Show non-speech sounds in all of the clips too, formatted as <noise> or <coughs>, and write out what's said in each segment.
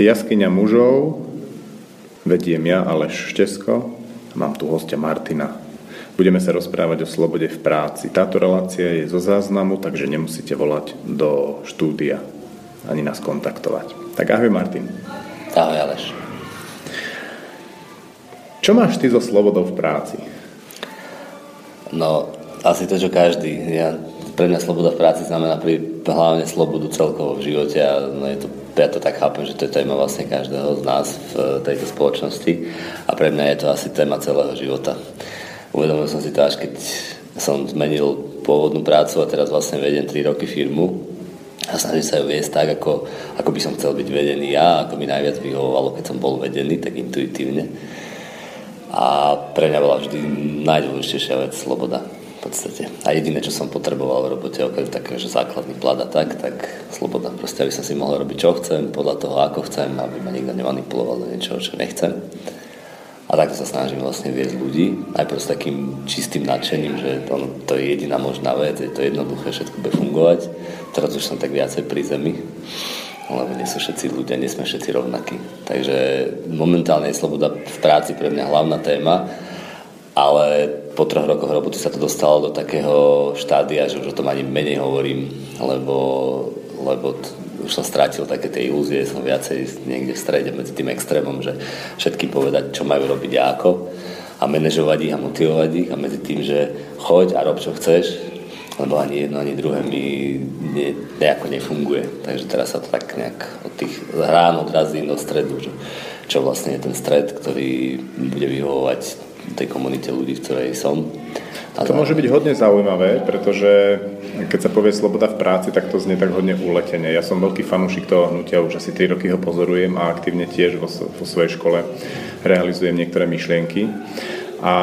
Jaskyňa mužov, vediem ja, Aleš Štesko, mám tu hostia Martina. Budeme sa rozprávať o slobode v práci. Táto relácia je zo záznamu, takže nemusíte volať do štúdia ani nás kontaktovať. Tak ahoj Martin. Ahoj Aleš. Čo máš ty so slobodou v práci? No, asi to, čo každý. Ja, pre mňa sloboda v práci znamená pri, hlavne slobodu celkovo v živote a no je to ja to tak chápem, že to je téma vlastne každého z nás v tejto spoločnosti a pre mňa je to asi téma celého života. Uvedomil som si to až keď som zmenil pôvodnú prácu a teraz vlastne vedem 3 roky firmu a snažím sa ju viesť tak, ako, ako by som chcel byť vedený ja, ako mi najviac vyhovovalo, keď som bol vedený, tak intuitívne. A pre mňa bola vždy najdôležitejšia vec sloboda podstate. A jediné, čo som potreboval v robote, okrem takého, že základný plat a tak, tak sloboda. Proste, aby som si mohol robiť, čo chcem, podľa toho, ako chcem, aby ma nikto nemanipuloval do niečoho, čo nechcem. A takto sa snažím vlastne viesť ľudí, najprv s takým čistým nadšením, že to, to je jediná možná vec, je to jednoduché, všetko bude fungovať. Teraz už som tak viacej pri zemi, lebo nie sú všetci ľudia, nie sme všetci rovnakí. Takže momentálne je sloboda v práci pre mňa hlavná téma, ale po troch rokoch roboty sa to dostalo do takého štádia, že už o tom ani menej hovorím, lebo, lebo t- už som strátil také tie ilúzie, som viacej niekde v strede medzi tým extrémom, že všetky povedať, čo majú robiť a ako a manažovať ich a motivovať ich a medzi tým, že choď a rob, čo chceš, lebo ani jedno, ani druhé mi ne, nejako nefunguje. Takže teraz sa to tak nejak od tých rán odrazím do stredu, že čo vlastne je ten stred, ktorý bude vyhovovať tej komunite ľudí, v ktorej som. A to môže byť hodne zaujímavé, pretože keď sa povie sloboda v práci, tak to znie tak hodne uletene. Ja som veľký fanúšik toho hnutia, už asi 3 roky ho pozorujem a aktívne tiež vo, vo svojej škole realizujem niektoré myšlienky. A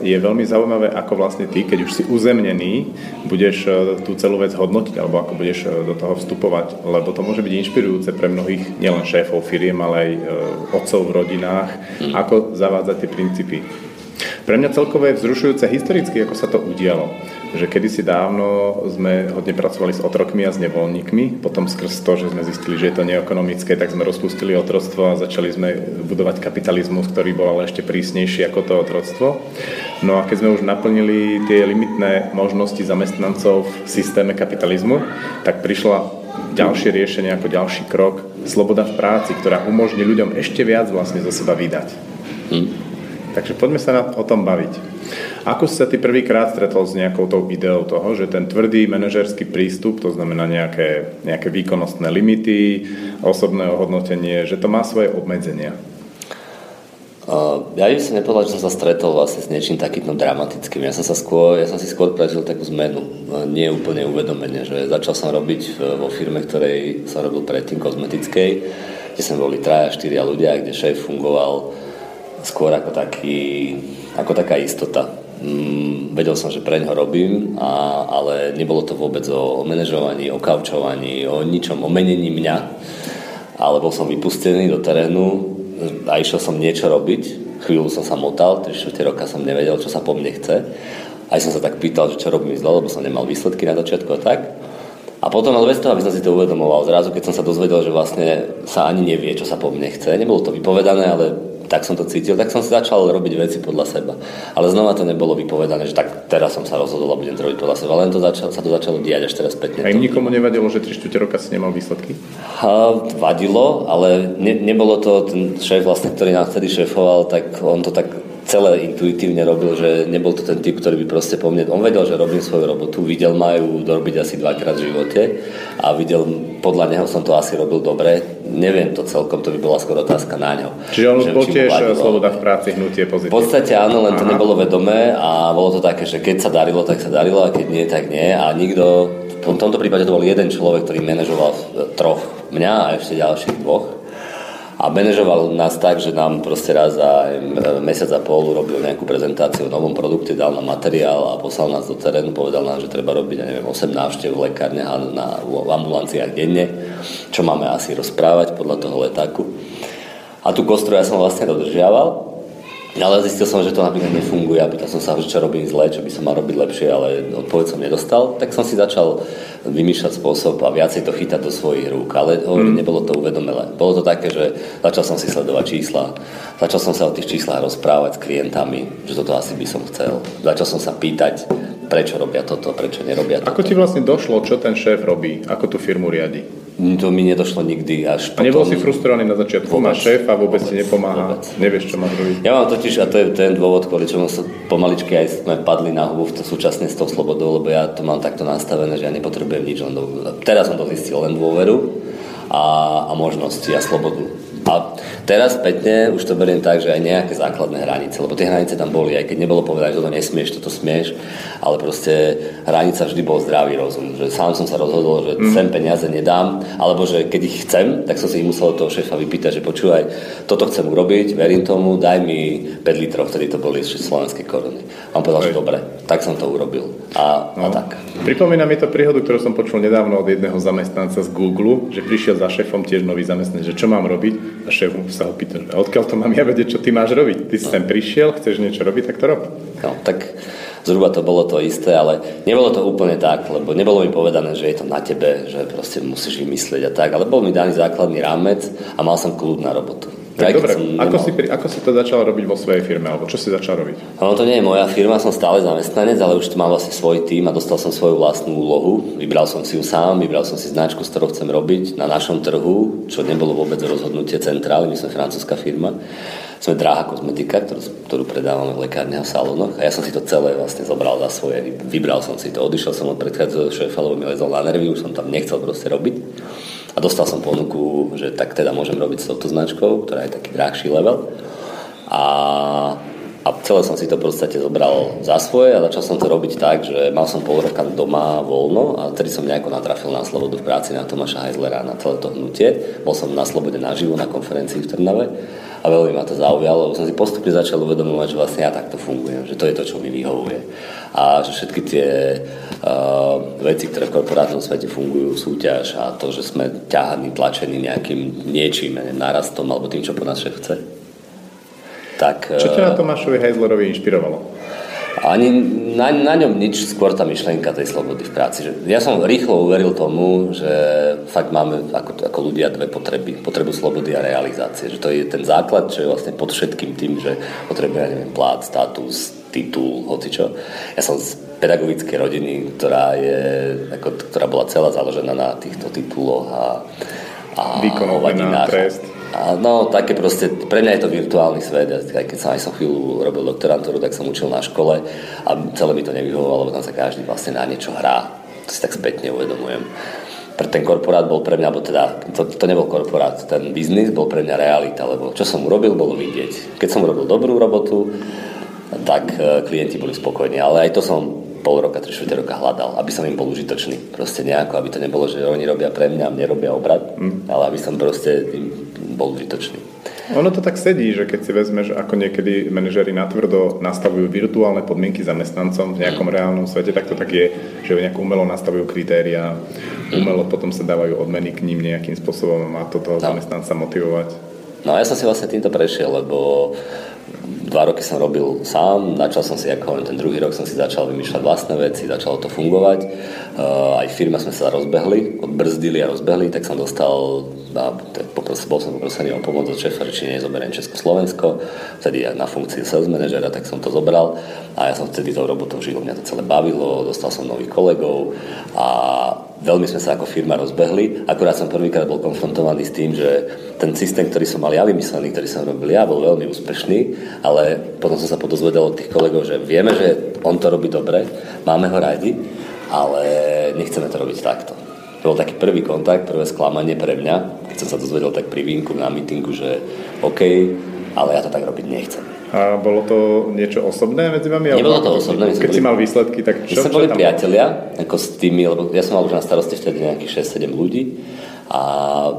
je veľmi zaujímavé, ako vlastne ty, keď už si uzemnený, budeš e, tú celú vec hodnotiť, alebo ako budeš e, do toho vstupovať, lebo to môže byť inšpirujúce pre mnohých, nielen šéfov firiem, ale aj e, otcov v rodinách, mm. ako zavádzať tie princípy. Pre mňa celkovo je vzrušujúce historicky, ako sa to udialo že kedysi dávno sme hodne pracovali s otrokmi a s nevoľníkmi, potom skrz to, že sme zistili, že je to neekonomické, tak sme rozpustili otroctvo a začali sme budovať kapitalizmus, ktorý bol ale ešte prísnejší ako to otroctvo. No a keď sme už naplnili tie limitné možnosti zamestnancov v systéme kapitalizmu, tak prišla ďalšie riešenie ako ďalší krok, sloboda v práci, ktorá umožní ľuďom ešte viac vlastne zo seba vydať. Hm. Takže poďme sa na, o tom baviť. Ako si sa ty prvýkrát stretol s nejakou tou ideou toho, že ten tvrdý manažerský prístup, to znamená nejaké, nejaké výkonnostné limity, osobné ohodnotenie, že to má svoje obmedzenia? Uh, ja by som nepovedal, že som sa stretol vlastne s niečím takým dramatickým. Ja som, sa skôr, ja som si skôr prežil takú zmenu, nie úplne uvedomenie, že začal som robiť vo firme, ktorej som robil predtým kozmetickej, kde sme boli traja, štyria ľudia, kde šéf fungoval skôr ako, taký, ako taká istota Mm, vedel som, že pre ňo robím, a, ale nebolo to vôbec o, o manažovaní, o kaučovaní, o ničom, o menení mňa. Ale bol som vypustený do terénu a išiel som niečo robiť. Chvíľu som sa motal, 3 roka som nevedel, čo sa po mne chce. Aj som sa tak pýtal, že čo robím zle, lebo som nemal výsledky na začiatku a tak. A potom, ale bez toho, aby som si to uvedomoval, zrazu, keď som sa dozvedel, že vlastne sa ani nevie, čo sa po mne chce, nebolo to vypovedané, ale tak som to cítil, tak som si začal robiť veci podľa seba. Ale znova to nebolo vypovedané, že tak teraz som sa rozhodol a budem to robiť podľa seba, len to začal, sa to začalo diať až teraz spätne. A im nikomu nevadilo, že 3 roka si nemal výsledky? Ha, vadilo, ale ne, nebolo to ten šéf vlastne, ktorý nám vtedy šéfoval, tak on to tak celé intuitívne robil, že nebol to ten typ, ktorý by proste po mne... On vedel, že robím svoju robotu, videl ma ju dorobiť asi dvakrát v živote a videl, podľa neho som to asi robil dobre. Neviem to celkom, to by bola skôr otázka na ňo. Čiže on bol tiež sloboda v práci, hnutie pozitívne. V podstate áno, len to Aha. nebolo vedomé a bolo to také, že keď sa darilo, tak sa darilo a keď nie, tak nie. A nikto, v tomto prípade to bol jeden človek, ktorý manažoval troch mňa a ešte ďalších dvoch a manažoval nás tak, že nám proste raz za mesiac a pol urobil nejakú prezentáciu o novom produkte, dal nám materiál a poslal nás do terénu, povedal nám, že treba robiť, ja neviem, 8 návštev v lekárne a na, v ambulanciách denne, čo máme asi rozprávať podľa toho letáku. A tú kostru ja som vlastne dodržiaval, Ale zistil som, že to napríklad nefunguje a pýtal som sa, že čo robím zle, čo by som mal robiť lepšie, ale odpoveď som nedostal. Tak som si začal vymýšľať spôsob a viacej to chytať do svojich rúk. Ale mm. nebolo to uvedomelé. Bolo to také, že začal som si sledovať čísla, začal som sa o tých číslach rozprávať s klientami, že toto asi by som chcel. Začal som sa pýtať, prečo robia toto, prečo nerobia toto. Ako ti vlastne došlo, čo ten šéf robí, ako tú firmu riadi? To mi nedošlo nikdy až potom... A nebol si frustrovaný na začiatku? Vôbec, máš šéfa, vôbec, vôbec ti nepomáha, vôbec. nevieš, čo máš robiť? Ja mám totiž, a to je ten dôvod, kvôli čomu sa pomaličky aj sme padli na hubu v to súčasne s tou slobodou, lebo ja to mám takto nastavené, že ja nepotrebujem nič, len do, teraz som to zistil len dôveru a, a možnosti a slobodu. A teraz spätne už to beriem tak, že aj nejaké základné hranice, lebo tie hranice tam boli, aj keď nebolo povedať, že to nesmieš, toto smieš, ale proste hranica vždy bol zdravý rozum. Že sám som sa rozhodol, že mm. sem peniaze nedám, alebo že keď ich chcem, tak som si ich musel toho šéfa vypýtať, že počúvaj, toto chcem urobiť, verím tomu, daj mi 5 litrov, vtedy to boli ešte slovenské koruny. A on povedal, že dobre, tak som to urobil. A, no. a tak. Pripomína mi to príhodu, ktorú som počul nedávno od jedného zamestnanca z Google, že prišiel za šéfom tiež nový zamestnanec, že čo mám robiť a šéf sa ho pýta, a odkiaľ to mám ja vedieť, čo ty máš robiť? Ty si sem prišiel, chceš niečo robiť, tak to rob. No, tak zhruba to bolo to isté, ale nebolo to úplne tak, lebo nebolo mi povedané, že je to na tebe, že proste musíš vymyslieť a tak, ale bol mi daný základný rámec a mal som kľud na robotu. Tak dobre, ako si, ako si to začal robiť vo svojej firme, alebo čo si začal robiť? No to nie je moja firma, som stále zamestnanec, ale už tu mám vlastne svoj tým a dostal som svoju vlastnú úlohu. Vybral som si ju sám, vybral som si značku, s ktorou chcem robiť na našom trhu, čo nebolo vôbec rozhodnutie centrály, my sme francúzska firma. Sme drahá kozmetika, ktorú, ktorú predávame v lekárniach a salónoch a ja som si to celé vlastne zobral za svoje, vybral som si to, odišiel som od predchádzajúceho šéfa, lebo mi lezol na nervy, už som tam nechcel proste robiť a dostal som ponuku, že tak teda môžem robiť s touto značkou, ktorá je taký drahší level. A, a celé som si to v podstate zobral za svoje a začal som to robiť tak, že mal som pol roka doma voľno a tedy som nejako natrafil na slobodu v práci na Tomáša Heizlera na celé to hnutie. Bol som na slobode naživo na konferencii v Trnave a veľmi ma to zaujalo, lebo som si postupne začal uvedomovať, že vlastne ja takto fungujem, že to je to, čo mi vyhovuje. A že všetky tie uh, veci, ktoré v korporátnom svete fungujú, súťaž a to, že sme ťahaní, tlačení nejakým niečím, neviem, narastom alebo tým, čo po nás chce. Tak, čo ťa na Tomášovi Heizlerovi inšpirovalo? Ani na, na ňom nič, skôr tá myšlienka tej slobody v práci. Že ja som rýchlo uveril tomu, že fakt máme ako, ako ľudia dve potreby. Potrebu slobody a realizácie. Že to je ten základ, čo je vlastne pod všetkým tým, že potrebujeme, ja neviem, plát, status, titul, čo. Ja som z pedagogickej rodiny, ktorá, je, ako, ktorá bola celá založená na týchto tituloch a, a na trest a no, také proste, pre mňa je to virtuálny svet. Ja, keď som aj som chvíľu robil doktorantúru, tak som učil na škole a celé mi to nevyhovovalo, lebo tam sa každý vlastne na niečo hrá. To si tak spätne uvedomujem. Pre ten korporát bol pre mňa, alebo teda, to, to nebol korporát, ten biznis bol pre mňa realita, lebo čo som urobil, bolo vidieť. Keď som urobil dobrú robotu, tak e, klienti boli spokojní, ale aj to som pol roka, tri roka hľadal, aby som im bol užitočný. Proste nejako, aby to nebolo, že oni robia pre mňa a mne robia obrad, mm. ale aby som proste im bol užitočný. Ono to tak sedí, že keď si vezmeš, ako niekedy manažery natvrdo nastavujú virtuálne podmienky zamestnancom v nejakom reálnom svete, tak to tak je, že nejak umelo nastavujú kritéria, umelo potom sa dávajú odmeny k ním nejakým spôsobom a to toho no. zamestnanca motivovať. No a ja som si vlastne týmto prešiel, lebo dva roky som robil sám, začal som si, ako ten druhý rok som si začal vymýšľať vlastné veci, začalo to fungovať. Uh, aj firma sme sa rozbehli, odbrzdili a rozbehli, tak som dostal, a bol som poprosený o pomoc od šéfa, či nezoberiem Československo, vtedy na funkcii sales managera, tak som to zobral a ja som vtedy tou robotou žil, mňa to celé bavilo, dostal som nových kolegov a veľmi sme sa ako firma rozbehli. Akurát som prvýkrát bol konfrontovaný s tým, že ten systém, ktorý som mal ja vymyslený, ktorý som robil ja, bol veľmi úspešný, ale potom som sa podozvedel od tých kolegov, že vieme, že on to robí dobre, máme ho radi, ale nechceme to robiť takto. To bol taký prvý kontakt, prvé sklamanie pre mňa, keď som sa dozvedel tak pri vínku na mítingu, že OK, ale ja to tak robiť nechcem. A bolo to niečo osobné medzi vami? Nebolo to osobné. Keď boli, si mal výsledky, tak čo? My sme boli priatelia, ako s tými, lebo ja som mal už na starosti vtedy nejakých 6-7 ľudí a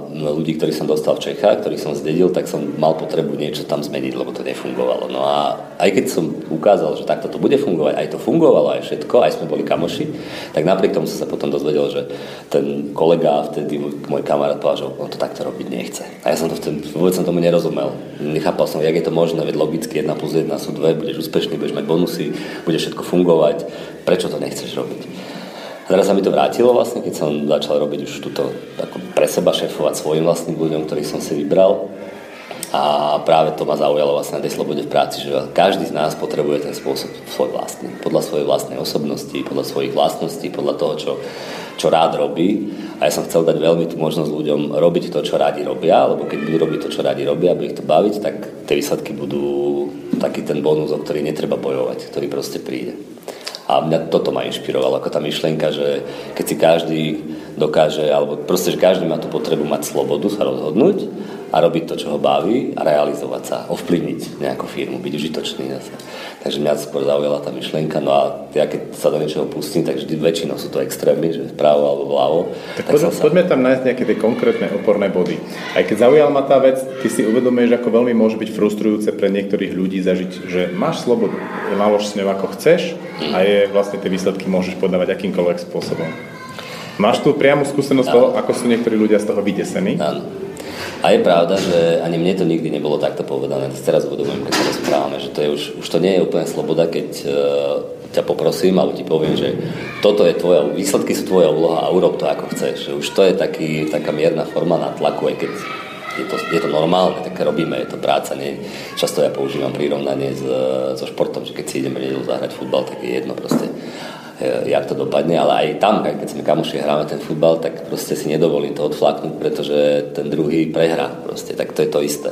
ľudí, ktorí som dostal v Čechách, ktorých som zdedil, tak som mal potrebu niečo tam zmeniť, lebo to nefungovalo. No a aj keď som ukázal, že takto to bude fungovať, aj to fungovalo, aj všetko, aj sme boli kamoši, tak napriek tomu som sa potom dozvedel, že ten kolega, vtedy môj kamarát povedal, že on to takto robiť nechce. A ja som to vtedy, vôbec som tomu nerozumel. Nechápal som, jak je to možné, veď logicky 1 plus 1 sú 2, budeš úspešný, budeš mať bonusy, bude všetko fungovať, prečo to nechceš robiť? A teraz sa mi to vrátilo vlastne, keď som začal robiť už túto ako pre seba šéfovať svojim vlastným ľuďom, ktorých som si vybral. A práve to ma zaujalo vlastne na tej slobode v práci, že každý z nás potrebuje ten spôsob svoj vlastný. Podľa svojej vlastnej osobnosti, podľa svojich vlastností, podľa toho, čo, čo rád robí. A ja som chcel dať veľmi tú možnosť ľuďom robiť to, čo radi robia, lebo keď budú robiť to, čo radi robia, bude ich to baviť, tak tie výsledky budú taký ten bonus, o ktorý netreba bojovať, ktorý proste príde. A mňa toto ma inšpirovalo, ako tá myšlienka, že keď si každý dokáže, alebo proste, že každý má tú potrebu mať slobodu sa rozhodnúť a robiť to, čo ho baví a realizovať sa, ovplyvniť nejakú firmu, byť užitočný. Takže mňa skôr zaujala tá myšlienka, no a ja keď sa do niečoho pustím, tak vždy väčšinou sú to extrémy, že vpravo alebo vľavo. Tak, tak poďme, sa... poďme tam nájsť nejaké tie konkrétne oporné body. Aj keď zaujal ma tá vec, ty si uvedomuješ, ako veľmi môže byť frustrujúce pre niektorých ľudí zažiť, že máš slobodu, nalož s ňou ako chceš a je vlastne tie výsledky môžeš podávať akýmkoľvek spôsobom. Máš tu priamu skúsenosť toho, ako sú niektorí ľudia z toho vydesení? Áno. A je pravda, že ani mne to nikdy nebolo takto povedané. Teraz uvedomujem, keď sa rozprávame, že to je už, už to nie je úplne sloboda, keď uh, ťa poprosím, alebo ti poviem, že toto je tvoja, výsledky sú tvoja úloha a urob to ako chceš. Už to je taký, taká mierna forma na tlaku, aj keď je to, je to normálne, tak robíme, je to práca. Nie? Často ja používam prirovnanie s, so športom, že keď si ideme nedelu zahrať futbal, tak je jedno proste E, jak to dopadne, ale aj tam, keď sme kamoši hráme ten futbal, tak proste si nedovolím to odflaknúť, pretože ten druhý prehrá proste, tak to je to isté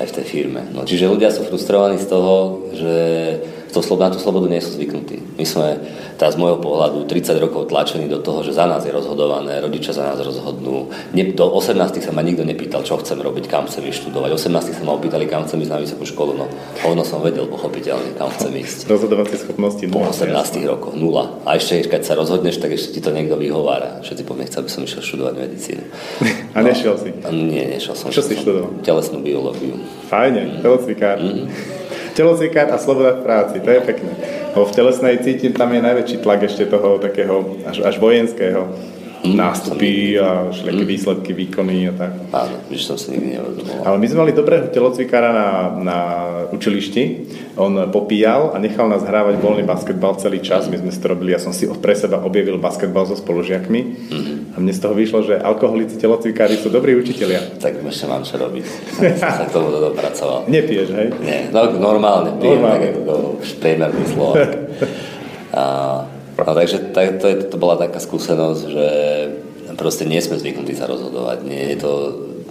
aj v tej firme. No, čiže ľudia sú frustrovaní z toho, že to, na tú slobodu nie sú zvyknutí. My sme teraz z môjho pohľadu 30 rokov tlačení do toho, že za nás je rozhodované, rodičia za nás rozhodnú. Do 18 sa ma nikto nepýtal, čo chcem robiť, kam chcem ísť študovať. 18 sa ma opýtali, kam chcem ísť na vysokú školu. No, ono som vedel pochopiteľne, kam chcem ísť. <laughs> Rozhodovacie schopnosti Po 18 rokoch, nula. A ešte, keď sa rozhodneš, tak ešte ti to niekto vyhovára. Všetci poviem, chcel by som išiel študovať medicínu. <laughs> A no, nešiel si? Nie, nešiel som. Čo si študoval? Telesnú biológiu. Fajne, mm. telocvikár. Mm telocvikár a sloboda v práci, to je pekné. Lebo v telesnej cítim, tam je najväčší tlak ešte toho takého až, až vojenského mm, nástupy a všelijaké mm. výsledky, výkony a tak. Áno, že som si nikdy neuvedomoval. Ale my sme mali dobrého telocvikára na, na učilišti. On popíjal a nechal nás hrávať voľný basketbal celý čas. My sme si to robili, ja som si pre seba objavil basketbal so spolužiakmi. Mm. A mne z toho vyšlo, že alkoholici telocvikári sú dobrí učitelia. Tak ešte mám čo robiť. som <laughs> sa k tomu dopracoval. Nepiješ, hej? Nie, no normálne pijem, normálne. tak ako priemerný Slovak. <laughs> no, takže tak, to, je, to bola taká skúsenosť, že proste nie sme zvyknutí sa rozhodovať. Nie je to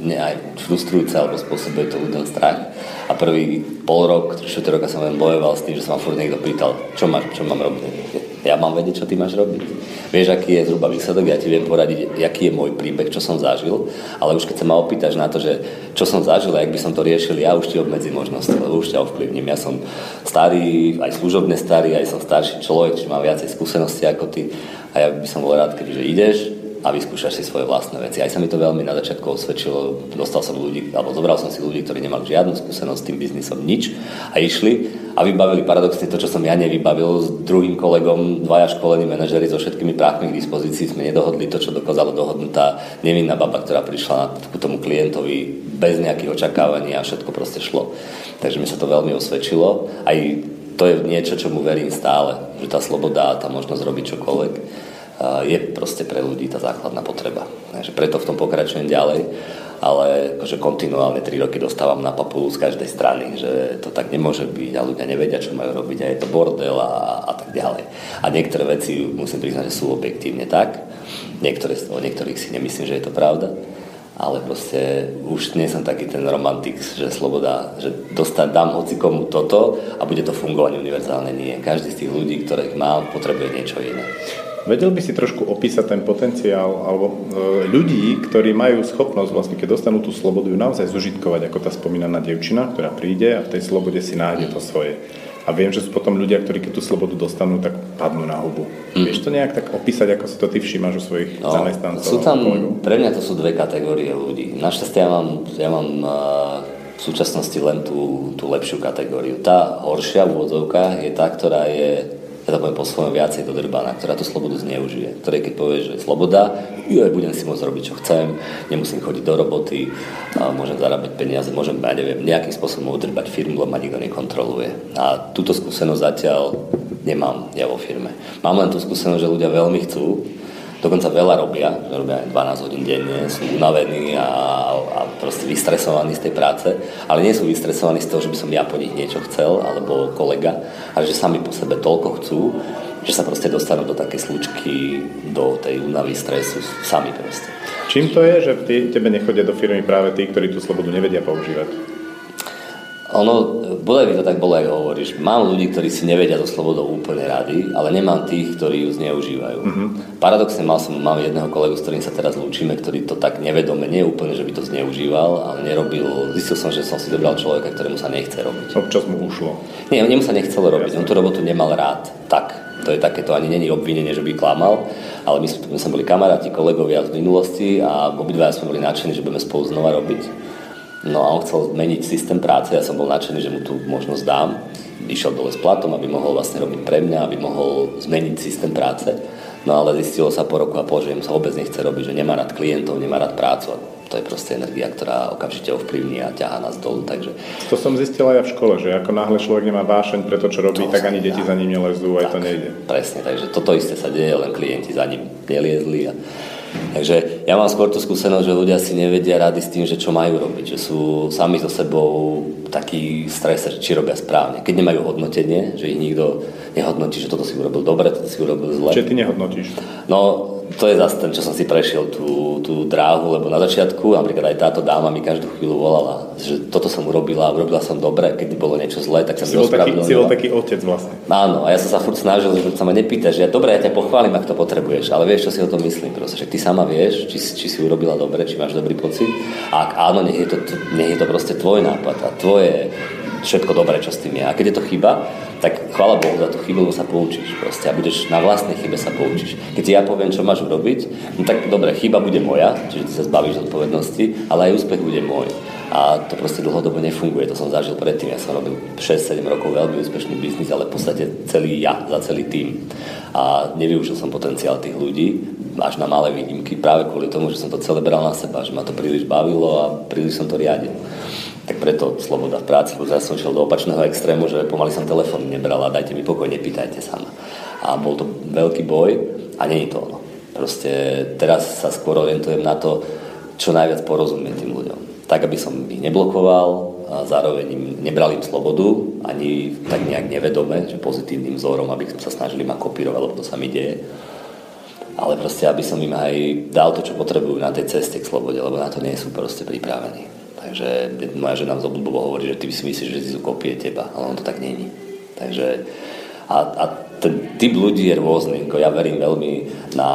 nie aj frustrujúce, alebo spôsobuje to ľuďom strach. A prvý pol rok, 4 roka som len bojoval s tým, že sa ma furt niekto pýtal, čo, má, čo mám robiť ja mám vedieť, čo ty máš robiť. Vieš, aký je zhruba výsledok, ja ti viem poradiť, aký je môj príbeh, čo som zažil, ale už keď sa ma opýtaš na to, že čo som zažil a jak by som to riešil, ja už ti obmedzím možnosti, lebo už ťa ovplyvním. Ja som starý, aj služobne starý, aj som starší človek, čiže mám viacej skúsenosti ako ty a ja by som bol rád, kebyže ideš, a vyskúšaš si svoje vlastné veci. Aj sa mi to veľmi na začiatku osvedčilo. Dostal som ľudí, alebo zobral som si ľudí, ktorí nemali žiadnu skúsenosť s tým biznisom, nič a išli a vybavili paradoxne to, čo som ja nevybavil s druhým kolegom, dvaja školení manažery so všetkými práchmi k dispozícii. Sme nedohodli to, čo dokázalo dohodnúť tá nevinná baba, ktorá prišla k tomu klientovi bez nejakých očakávaní a všetko proste šlo. Takže mi sa to veľmi osvedčilo. Aj to je niečo, čomu verím stále, že tá sloboda, tá možnosť robiť čokoľvek je proste pre ľudí tá základná potreba. Takže preto v tom pokračujem ďalej, ale akože kontinuálne 3 roky dostávam na papulu z každej strany, že to tak nemôže byť a ľudia nevedia, čo majú robiť a je to bordel a, a tak ďalej. A niektoré veci musím priznať, že sú objektívne tak, niektoré, o niektorých si nemyslím, že je to pravda, ale proste už nie som taký ten romantik, že sloboda, že dostať, dám hoci komu toto a bude to fungovať univerzálne. Nie. Každý z tých ľudí, ktorých mám, potrebuje niečo iné. Vedel by si trošku opísať ten potenciál alebo e, ľudí, ktorí majú schopnosť vlastne, keď dostanú tú slobodu, ju naozaj zužitkovať, ako tá spomínaná devčina, ktorá príde a v tej slobode si nájde to svoje. a viem, že sú potom ľudia, ktorí keď tú slobodu dostanú, tak padnú na hubu. Mm. Vieš to nejak tak opísať, ako si to ty všímaš u svojich no, zamestnancov? Sú tam, pre mňa to sú dve kategórie ľudí. Našťastie ja mám, ja mám uh, v súčasnosti len tú, tú lepšiu kategóriu. Tá horšia v je tá, ktorá je ja to poviem po svojom viacej do drbana, ktorá tú slobodu zneužije. Ktoré keď povie, že sloboda, jo, budem si môcť robiť, čo chcem, nemusím chodiť do roboty, môžem zarábať peniaze, môžem, ja neviem, nejakým spôsobom udrbať firmu, lebo ma nikto nekontroluje. A túto skúsenosť zatiaľ nemám ja vo firme. Mám len tú skúsenosť, že ľudia veľmi chcú, dokonca veľa robia, robia aj 12 hodín denne, sú unavení a, a proste vystresovaní z tej práce, ale nie sú vystresovaní z toho, že by som ja po nich niečo chcel, alebo kolega, ale že sami po sebe toľko chcú, že sa proste dostanú do také slučky, do tej únavy, stresu, sami proste. Čím to je, že tebe nechodia do firmy práve tí, ktorí tú slobodu nevedia používať? Ono, bude by to tak bolo, ako hovoríš. Mám ľudí, ktorí si nevedia so slobodou úplne rady, ale nemám tých, ktorí ju zneužívajú. Mm-hmm. Paradoxne mal som, mám jedného kolegu, s ktorým sa teraz lúčime, ktorý to tak nevedome, nie úplne, že by to zneužíval, ale nerobil. Zistil som, že som si dobral človeka, ktorému sa nechce robiť. Občas mu ušlo. Nie, nemu sa nechcelo robiť. On tú robotu nemal rád. Tak, to je také, to ani není obvinenie, že by klamal, ale my sme, my sme boli kamaráti, kolegovia z minulosti a obidva sme boli nadšení, že budeme spolu znova robiť No a on chcel zmeniť systém práce, ja som bol nadšený, že mu tú možnosť dám. Išiel dole s platom, aby mohol vlastne robiť pre mňa, aby mohol zmeniť systém práce. No ale zistilo sa po roku a pol, že im sa vôbec nechce robiť, že nemá rád klientov, nemá rád prácu. A to je proste energia, ktorá okamžite ovplyvní a ťahá nás dolu. Takže... To som zistil aj ja v škole, že ako náhle človek nemá vášeň pre to, čo robí, to tak ani deti za ním nelezú, aj to nejde. Presne, takže toto isté sa deje, len klienti za ním neliezli. A Takže ja mám skôr tú skúsenosť, že ľudia si nevedia rady s tým, že čo majú robiť, že sú sami so sebou taký stres, či robia správne. Keď nemajú hodnotenie, že ich nikto nehodnotí, že toto si urobil dobre, toto si urobil zle. Čiže ty nehodnotíš? No, to je zase ten, čo som si prešiel tú, tú dráhu, lebo na začiatku napríklad aj táto dáma mi každú chvíľu volala, že toto som urobila, urobila som dobre, keď bolo niečo zlé, tak som si taký, si bol taký otec vlastne. Áno, a ja som sa furt snažil, že sa ma nepýta, že ja dobre, ja ťa pochválim, ak to potrebuješ, ale vieš, čo si o tom myslím, proste, že ty sama vieš, či, či si urobila dobre, či máš dobrý pocit. A ak áno, nech je to, nech je to proste tvoj nápad a tvoje všetko dobré, čo s tým je. A keď je to chyba, tak chvála Bohu za tú chybu sa poučíš proste a budeš na vlastnej chybe sa poučíš. Keď ti ja poviem, čo máš urobiť, no tak dobre, chyba bude moja, čiže ty sa zbavíš odpovednosti, ale aj úspech bude môj. A to proste dlhodobo nefunguje, to som zažil predtým. Ja som robil 6-7 rokov veľmi úspešný biznis, ale v podstate celý ja, za celý tým. A nevyužil som potenciál tých ľudí, až na malé výnimky, práve kvôli tomu, že som to celé bral na seba, že ma to príliš bavilo a príliš som to riadil tak preto sloboda v práci, lebo ja som šiel do opačného extrému, že pomaly som telefón nebral a dajte mi pokoj, nepýtajte sa ma. A bol to veľký boj a je to ono. Proste teraz sa skôr orientujem na to, čo najviac porozumiem tým ľuďom. Tak, aby som ich neblokoval, a zároveň im nebral im slobodu, ani tak nejak nevedome, že pozitívnym vzorom, aby sa snažili ma kopírovať, lebo to sa mi deje. Ale proste, aby som im aj dal to, čo potrebujú na tej ceste k slobode, lebo na to nie sú proste pripravení. Takže moja žena z obľúbovo hovorí, že ty si myslíš, že si kopie teba, ale on to tak není. Takže a, a ten typ ľudí je rôzny. Ja verím veľmi na,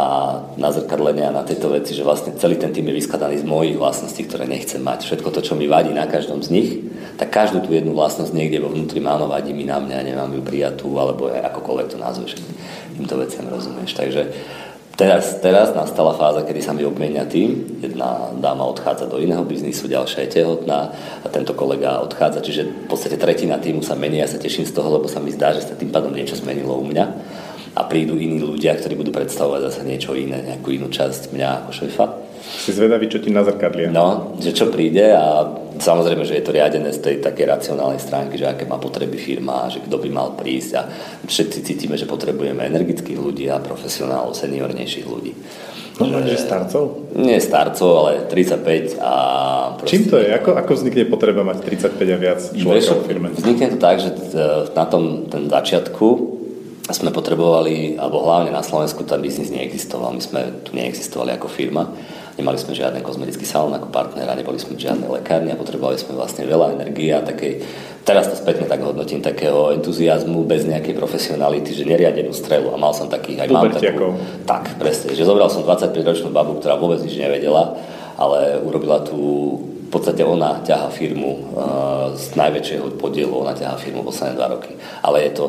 na zrkadlenie a na tieto veci, že vlastne celý ten tým je vyskladaný z mojich vlastností, ktoré nechcem mať. Všetko to, čo mi vadí na každom z nich, tak každú tú jednu vlastnosť niekde vo vnútri mám a vadí mi na mňa, nemám ju prijatú, alebo akokoľvek to nazveš, týmto veciam rozumieš. Takže Teraz, teraz nastala fáza, kedy sa mi obmenia tým. Jedna dáma odchádza do iného biznisu, ďalšia je tehotná a tento kolega odchádza. Čiže v podstate tretina týmu sa mení. Ja sa teším z toho, lebo sa mi zdá, že sa tým pádom niečo zmenilo u mňa. A prídu iní ľudia, ktorí budú predstavovať zase niečo iné, nejakú inú časť mňa ako šéfa. Si zvedavý, čo ti nazrkadlia. No, že čo príde a samozrejme, že je to riadené z tej takej racionálnej stránky, že aké má potreby firma, že kto by mal prísť a všetci cítime, že potrebujeme energických ľudí a profesionálov, seniornejších ľudí. No, že, že starcov? Nie starcov, ale 35 a... Proste... Čím to je? Ako, ako vznikne potreba mať 35 a viac človeka v firme? Vznikne to tak, že na tom ten začiatku sme potrebovali, alebo hlavne na Slovensku ten biznis neexistoval. My sme tu neexistovali ako firma Nemali sme žiadny kozmetický salón ako partnera, neboli sme žiadne lekárne a potrebovali sme vlastne veľa energie a takej, teraz to spätne tak hodnotím, takého entuziasmu bez nejakej profesionality, že neriadenú strelu. A mal som takých, aj mám takú, tak, presne, že zobral som 25-ročnú babu, ktorá vôbec nič nevedela, ale urobila tú v podstate ona ťaha firmu z najväčšieho podielu, ona ťaha firmu posledné dva roky. Ale je to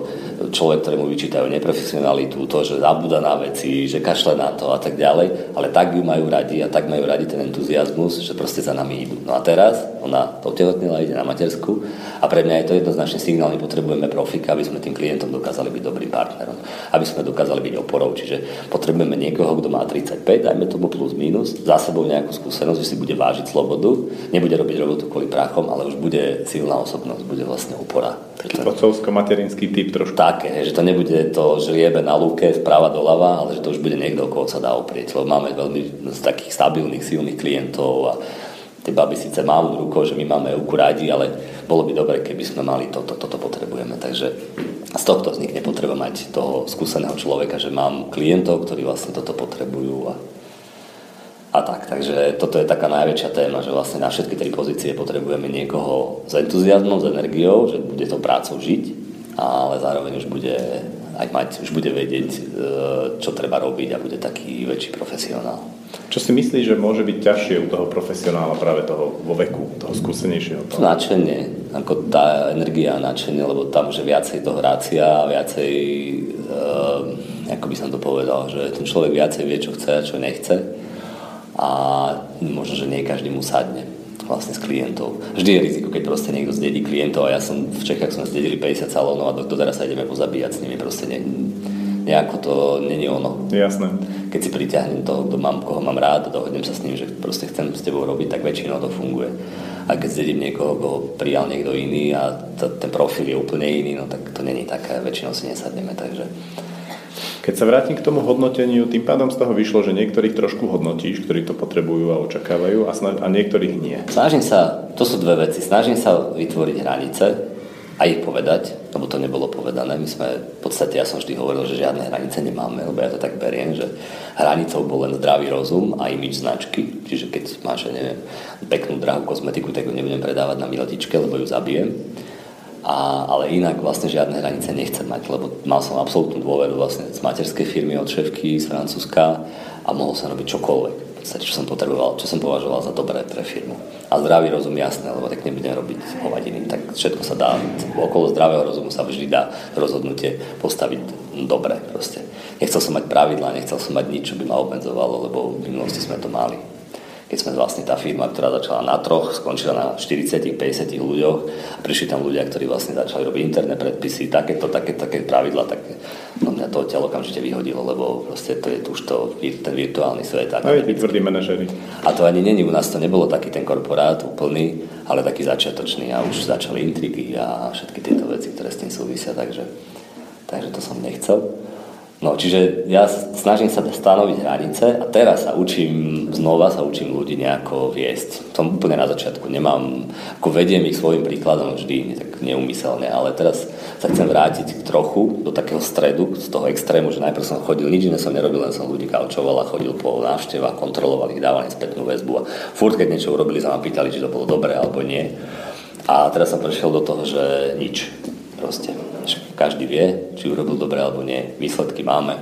človek, ktorému vyčítajú neprofesionalitu, to, že zabúda na veci, že kašle na to a tak ďalej, ale tak ju majú radi a tak majú radi ten entuziasmus, že proste za nami idú. No a teraz ona otehotnila, ide na matersku a pre mňa je to jednoznačný signál, my potrebujeme profika, aby sme tým klientom dokázali byť dobrým partnerom, aby sme dokázali byť oporou, čiže potrebujeme niekoho, kto má 35, dajme tomu plus minus, za sebou nejakú skúsenosť, že si bude vážiť slobodu, nebude robiť robotu kvôli práchom, ale už bude silná osobnosť, bude vlastne opora. Otcovsko-materinský typ trošku. Také, že to nebude to žliebe na lúke vprava doľava, ale že to už bude niekto, koho sa dá oprieť. Lebo máme veľmi z takých stabilných, silných klientov a tie baby síce mám rukou, že my máme euku radi, ale bolo by dobre, keby sme mali toto, toto potrebujeme. Takže z tohto vznikne potreba mať toho skúseného človeka, že mám klientov, ktorí vlastne toto potrebujú a a tak. Takže toto je taká najväčšia téma, že vlastne na všetky tri pozície potrebujeme niekoho s entuziasmom, s energiou, že bude to prácou žiť, ale zároveň už bude aj mať, už bude vedieť, e, čo treba robiť a bude taký väčší profesionál. Čo si myslíš, že môže byť ťažšie u toho profesionála práve toho vo veku, toho skúsenejšieho? Toho? Načenie, ako tá energia a načenie, lebo tam, že viacej toho hrácia, viacej, uh, ako by som to povedal, že ten človek viacej vie, čo chce a čo nechce a možno, že nie každý mu sadne vlastne s klientov. Vždy je riziko, keď proste niekto zdedí klientov a ja som v Čechách sme zdedili 50 salónov a do, teraz sa ideme pozabíjať s nimi, proste ne, nejako to není ono. Jasné. Keď si priťahnem toho, kto mám, koho mám rád, dohodnem sa s ním, že proste chcem s tebou robiť, tak väčšinou to funguje. A keď zdedím niekoho, koho prijal niekto iný a t- ten profil je úplne iný, no tak to není také, väčšinou si nesadneme, takže keď sa vrátim k tomu hodnoteniu, tým pádom z toho vyšlo, že niektorých trošku hodnotíš, ktorí to potrebujú a očakávajú a, snaž- a niektorých nie. Snažím sa, to sú dve veci, snažím sa vytvoriť hranice a ich povedať, lebo to nebolo povedané. My sme, v podstate ja som vždy hovoril, že žiadne hranice nemáme, lebo ja to tak beriem, že hranicou bol len zdravý rozum a imič značky. Čiže keď máš, neviem, peknú drahú kozmetiku, tak ju nebudem predávať na miletičke, lebo ju zabijem a, ale inak vlastne žiadne hranice nechcem mať, lebo mal som absolútnu dôveru vlastne z materskej firmy od šéfky z Francúzska a mohol som robiť čokoľvek. Čo som potreboval, čo som považoval za dobré pre firmu. A zdravý rozum jasné, lebo tak nebudem robiť hovadiny, tak všetko sa dá. Okolo zdravého rozumu sa vždy dá rozhodnutie postaviť dobre proste. Nechcel som mať pravidla, nechcel som mať nič, čo by ma obmedzovalo, lebo v minulosti sme to mali keď sme vlastne tá firma, ktorá začala na troch, skončila na 40-50 ľuďoch a prišli tam ľudia, ktorí vlastne začali robiť interné predpisy, takéto, také, také pravidla, tak no mňa to odtiaľ okamžite vyhodilo, lebo proste to je už to, ten virtuálny svet. A vy tvrdí manažery. A to ani není, u nás to nebolo taký ten korporát úplný, ale taký začiatočný a už začali intrigy a všetky tieto veci, ktoré s tým súvisia, takže, takže to som nechcel. No, čiže ja snažím sa stanoviť hranice a teraz sa učím, znova sa učím ľudí nejako viesť. Som úplne na začiatku, nemám, ako vediem ich svojim príkladom vždy, tak neumyselne, ale teraz sa chcem vrátiť trochu do takého stredu, z toho extrému, že najprv som chodil, nič iné som nerobil, len som ľudí kaučoval a chodil po návštevách, kontroloval ich, dával im spätnú väzbu a furt, keď niečo urobili, sa ma pýtali, či to bolo dobré alebo nie. A teraz som prešiel do toho, že nič. Proste každý vie, či urobil dobre alebo nie. Výsledky máme,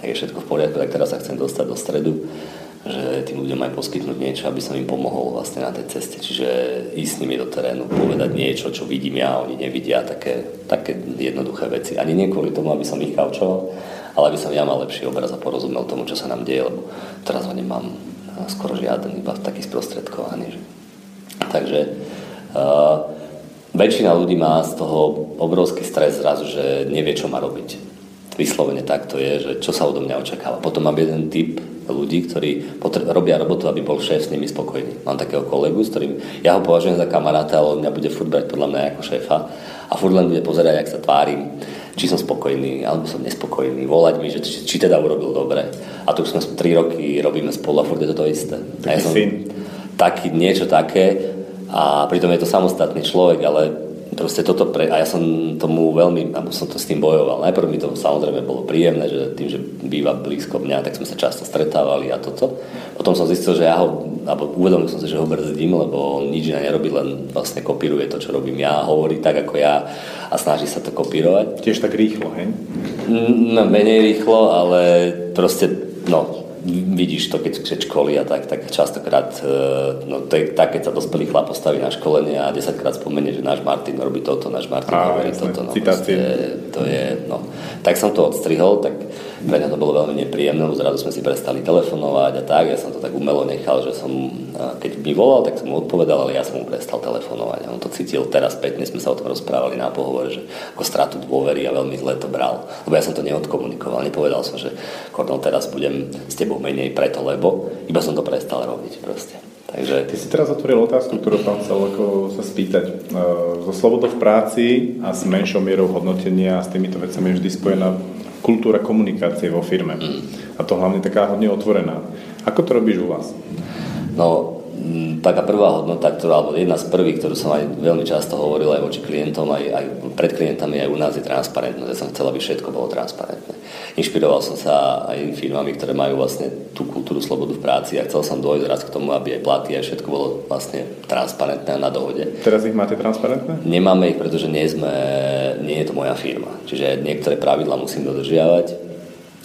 tak je všetko v poriadku, tak teraz sa chcem dostať do stredu, že tým ľuďom aj poskytnúť niečo, aby som im pomohol vlastne na tej ceste. Čiže ísť s nimi do terénu, povedať niečo, čo vidím ja, oni nevidia, také, také jednoduché veci. Ani nie kvôli tomu, aby som ich kaučoval, ale aby som ja mal lepší obraz a porozumel tomu, čo sa nám deje, lebo teraz ho nemám skoro žiaden, iba taký sprostredkovaný. Že... Takže uh, väčšina ľudí má z toho obrovský stres zrazu, že nevie, čo má robiť. Vyslovene takto je, že čo sa odo mňa očakáva. Potom mám jeden typ ľudí, ktorí potre- robia robotu, aby bol šéf s nimi spokojný. Mám takého kolegu, s ktorým ja ho považujem za kamaráta, ale on mňa bude furt brať podľa mňa ako šéfa a furt len bude pozerať, jak sa tvárim, či som spokojný, alebo som nespokojný, volať mi, že či, či teda urobil dobre. A tu už sme 3 roky robíme spolu a furt je to to isté. Taký ja som taký, niečo také, a pritom je to samostatný človek, ale proste toto pre... A ja som tomu veľmi, alebo som to s tým bojoval. Najprv mi to samozrejme bolo príjemné, že tým, že býva blízko mňa, tak sme sa často stretávali a toto. Potom som zistil, že ja ho, alebo uvedomil som si, že ho brzdím, lebo on nič nerobí, len vlastne kopíruje to, čo robím ja, hovorí tak ako ja a snaží sa to kopírovať. Tiež tak rýchlo, hej? No, menej rýchlo, ale proste, no, vidíš to, keď, keď školy a tak, tak častokrát, e, no to je tak, keď sa dospelý chlap postaví na školenie a 10 krát spomenie, že náš Martin robí toto, náš Martin a, robí jasné, toto. No, proste, to je, no. Tak som to odstrihol, tak pre mňa to bolo veľmi nepríjemné, zrazu sme si prestali telefonovať a tak, ja som to tak umelo nechal, že som, keď mi volal, tak som mu odpovedal, ale ja som mu prestal telefonovať. A on to cítil teraz spätne, sme sa o tom rozprávali na pohovore, že ako stratu dôvery a veľmi zle to bral. Lebo ja som to neodkomunikoval, nepovedal som, že Kordon, teraz budem s tebou menej preto, lebo iba som to prestal robiť proste. Takže... Ty si teraz otvoril otázku, ktorú som chcel ako sa spýtať. E, so slobodou v práci a s menšou mierou hodnotenia a s týmito vecami je vždy spojená kultúra komunikácie vo firme. Mm. A to hlavne taká hodne otvorená. Ako to robíš u vás? No, taká prvá hodnota, ktorá, alebo jedna z prvých, ktorú som aj veľmi často hovoril aj voči klientom, aj, aj pred klientami, aj u nás je transparentnosť. Ja som chcel, aby všetko bolo transparentné. Inšpiroval som sa aj firmami, ktoré majú vlastne tú kultúru slobodu v práci a chcel som dojsť raz k tomu, aby aj platy, aj všetko bolo vlastne transparentné a na dohode. Teraz ich máte transparentné? Nemáme ich, pretože nie, sme, nie je to moja firma. Čiže niektoré pravidla musím dodržiavať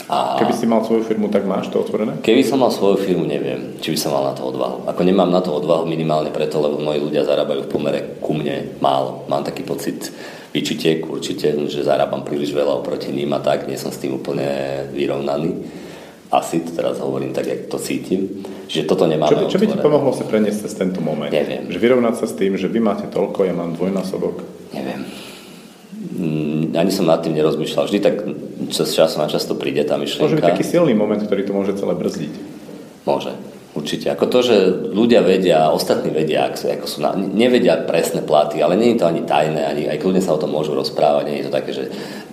a Keby si mal svoju firmu, tak máš to otvorené? Keby som mal svoju firmu, neviem, či by som mal na to odvahu. Ako nemám na to odvahu minimálne preto, lebo moji ľudia zarábajú v pomere ku mne málo. Mám taký pocit vyčitek určite, že zarábam príliš veľa oproti ním a tak, nie som s tým úplne vyrovnaný. Asi to teraz hovorím tak, jak to cítim. Že toto nemáme čo, čo by ti pomohlo sa preniesť cez tento moment? Neviem. Že vyrovnať sa s tým, že vy máte toľko, ja mám dvojnásobok? Neviem. Mm, ani som nad tým nerozmýšľal. Vždy tak čas, časom a často príde tá myšlienka. Môže byť taký silný moment, ktorý to môže celé brzdiť. Môže. Určite. Ako to, že ľudia vedia, ostatní vedia, ako sú, ako sú na, nevedia presné platy, ale nie je to ani tajné, ani aj kľudne sa o tom môžu rozprávať, nie je to také, že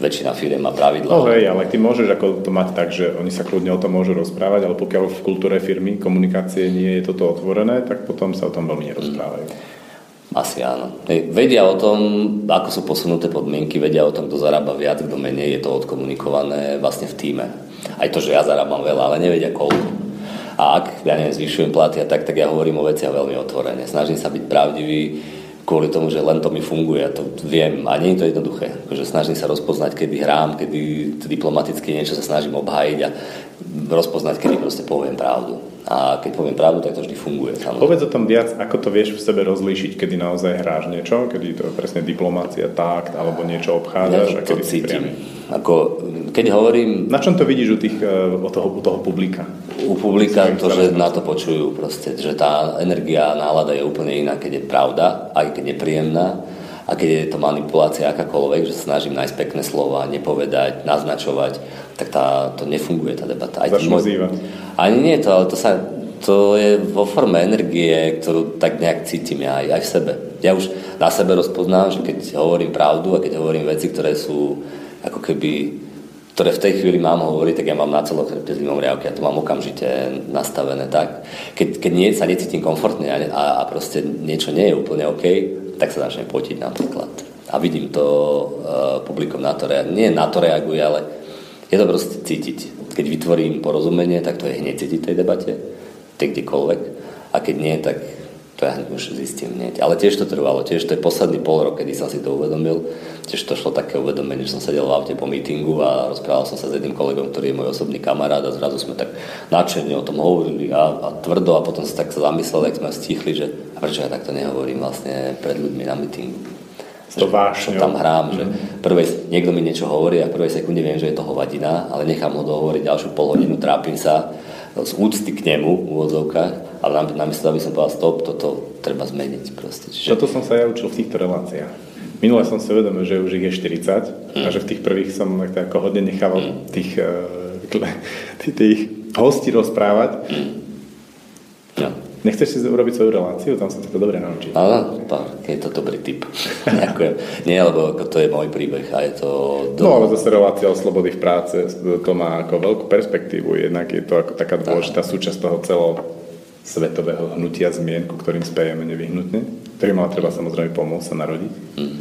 väčšina firiem má pravidla. No hej, ale ty môžeš ako to mať tak, že oni sa kľudne o tom môžu rozprávať, ale pokiaľ v kultúre firmy komunikácie nie je toto otvorené, tak potom sa o tom veľmi nerozprávajú. Mm. Asi áno. Vedia o tom, ako sú posunuté podmienky, vedia o tom, kto zarába viac, kto menej, je to odkomunikované vlastne v týme. Aj to, že ja zarábam veľa, ale nevedia koľko. A ak, ja neviem, zvyšujem platy a tak, tak ja hovorím o veciach veľmi otvorene. Snažím sa byť pravdivý kvôli tomu, že len to mi funguje, to viem a nie je to jednoduché. Akože snažím sa rozpoznať, kedy hrám, kedy diplomaticky niečo sa snažím obhájiť a rozpoznať, kedy proste poviem pravdu. A keď poviem pravdu, tak to vždy funguje. Samozrejme. Povedz o tom viac, ako to vieš v sebe rozlíšiť, kedy naozaj hráš niečo, kedy to je presne diplomácia, takt, alebo niečo obchádzaš ja a kedy cítim. Ako, keď hovorím... Na čom to vidíš u, tých, u, toho, u toho publika? U publika to, že na to počujú proste, že tá energia, nálada je úplne iná, keď je pravda, aj keď je príjemná a keď je to manipulácia akákoľvek, že sa snažím nájsť pekné slova, nepovedať, naznačovať, tak tá, to nefunguje tá debata. Aj môj, ani nie to, ale to sa to je vo forme energie, ktorú tak nejak cítim ja aj, aj v sebe. Ja už na sebe rozpoznám, že keď hovorím pravdu a keď hovorím veci, ktoré sú ako keby ktoré v tej chvíli mám hovoriť, tak ja mám na celo trpezlivom riavke, ja to mám okamžite nastavené tak. Keď, keď nie, sa necítim komfortne a, a proste niečo nie je úplne OK, tak sa začne potiť napríklad. A vidím to, uh, publikum na to reaguje. Nie na to reaguje, ale je to proste cítiť. Keď vytvorím porozumenie, tak to je hneď cítiť v tej debate, tej kdekoľvek. A keď nie, tak to ja hneď už zistím hneď. Ale tiež to trvalo, tiež to je posledný pol rok, kedy som si to uvedomil. Tiež to šlo také uvedomenie, že som sedel v aute po mítingu a rozprával som sa s jedným kolegom, ktorý je môj osobný kamarát a zrazu sme tak nadšene o tom hovorili a, a tvrdo a potom sa tak sa zamyslel, ak sme stichli, že a prečo ja takto nehovorím vlastne pred ľuďmi na mítingu to vášňou. tam hrám, že prvej, niekto mi niečo hovorí a v prvej sekunde viem, že je to hovadina, ale nechám ho dohovoriť ďalšiu pol hodinu, trápim sa z úcty k nemu v úvodzovkách, ale namiesto, aby som povedal stop, toto treba zmeniť proste. Čiže... Toto som sa ja učil v týchto reláciách. Minule som si uvedomil, že už ich je 40 mm. a že v tých prvých som tak ako hodne nechával mm. tých, uh, <laughs> tých, tých hostí rozprávať. Mm. No. Nechceš si urobiť svoju reláciu? Tam sa to dobre naučiť. Áno, je to dobrý tip. <laughs> Ďakujem. Nie, lebo to je môj príbeh a je to... Do... No ale zase relácia o slobody v práce, to má ako veľkú perspektívu. Jednak je to ako taká dôležitá súčasť toho celého svetového hnutia zmien, ku ktorým spejeme nevyhnutne, ktorý má treba samozrejme pomôcť sa narodiť. Mm.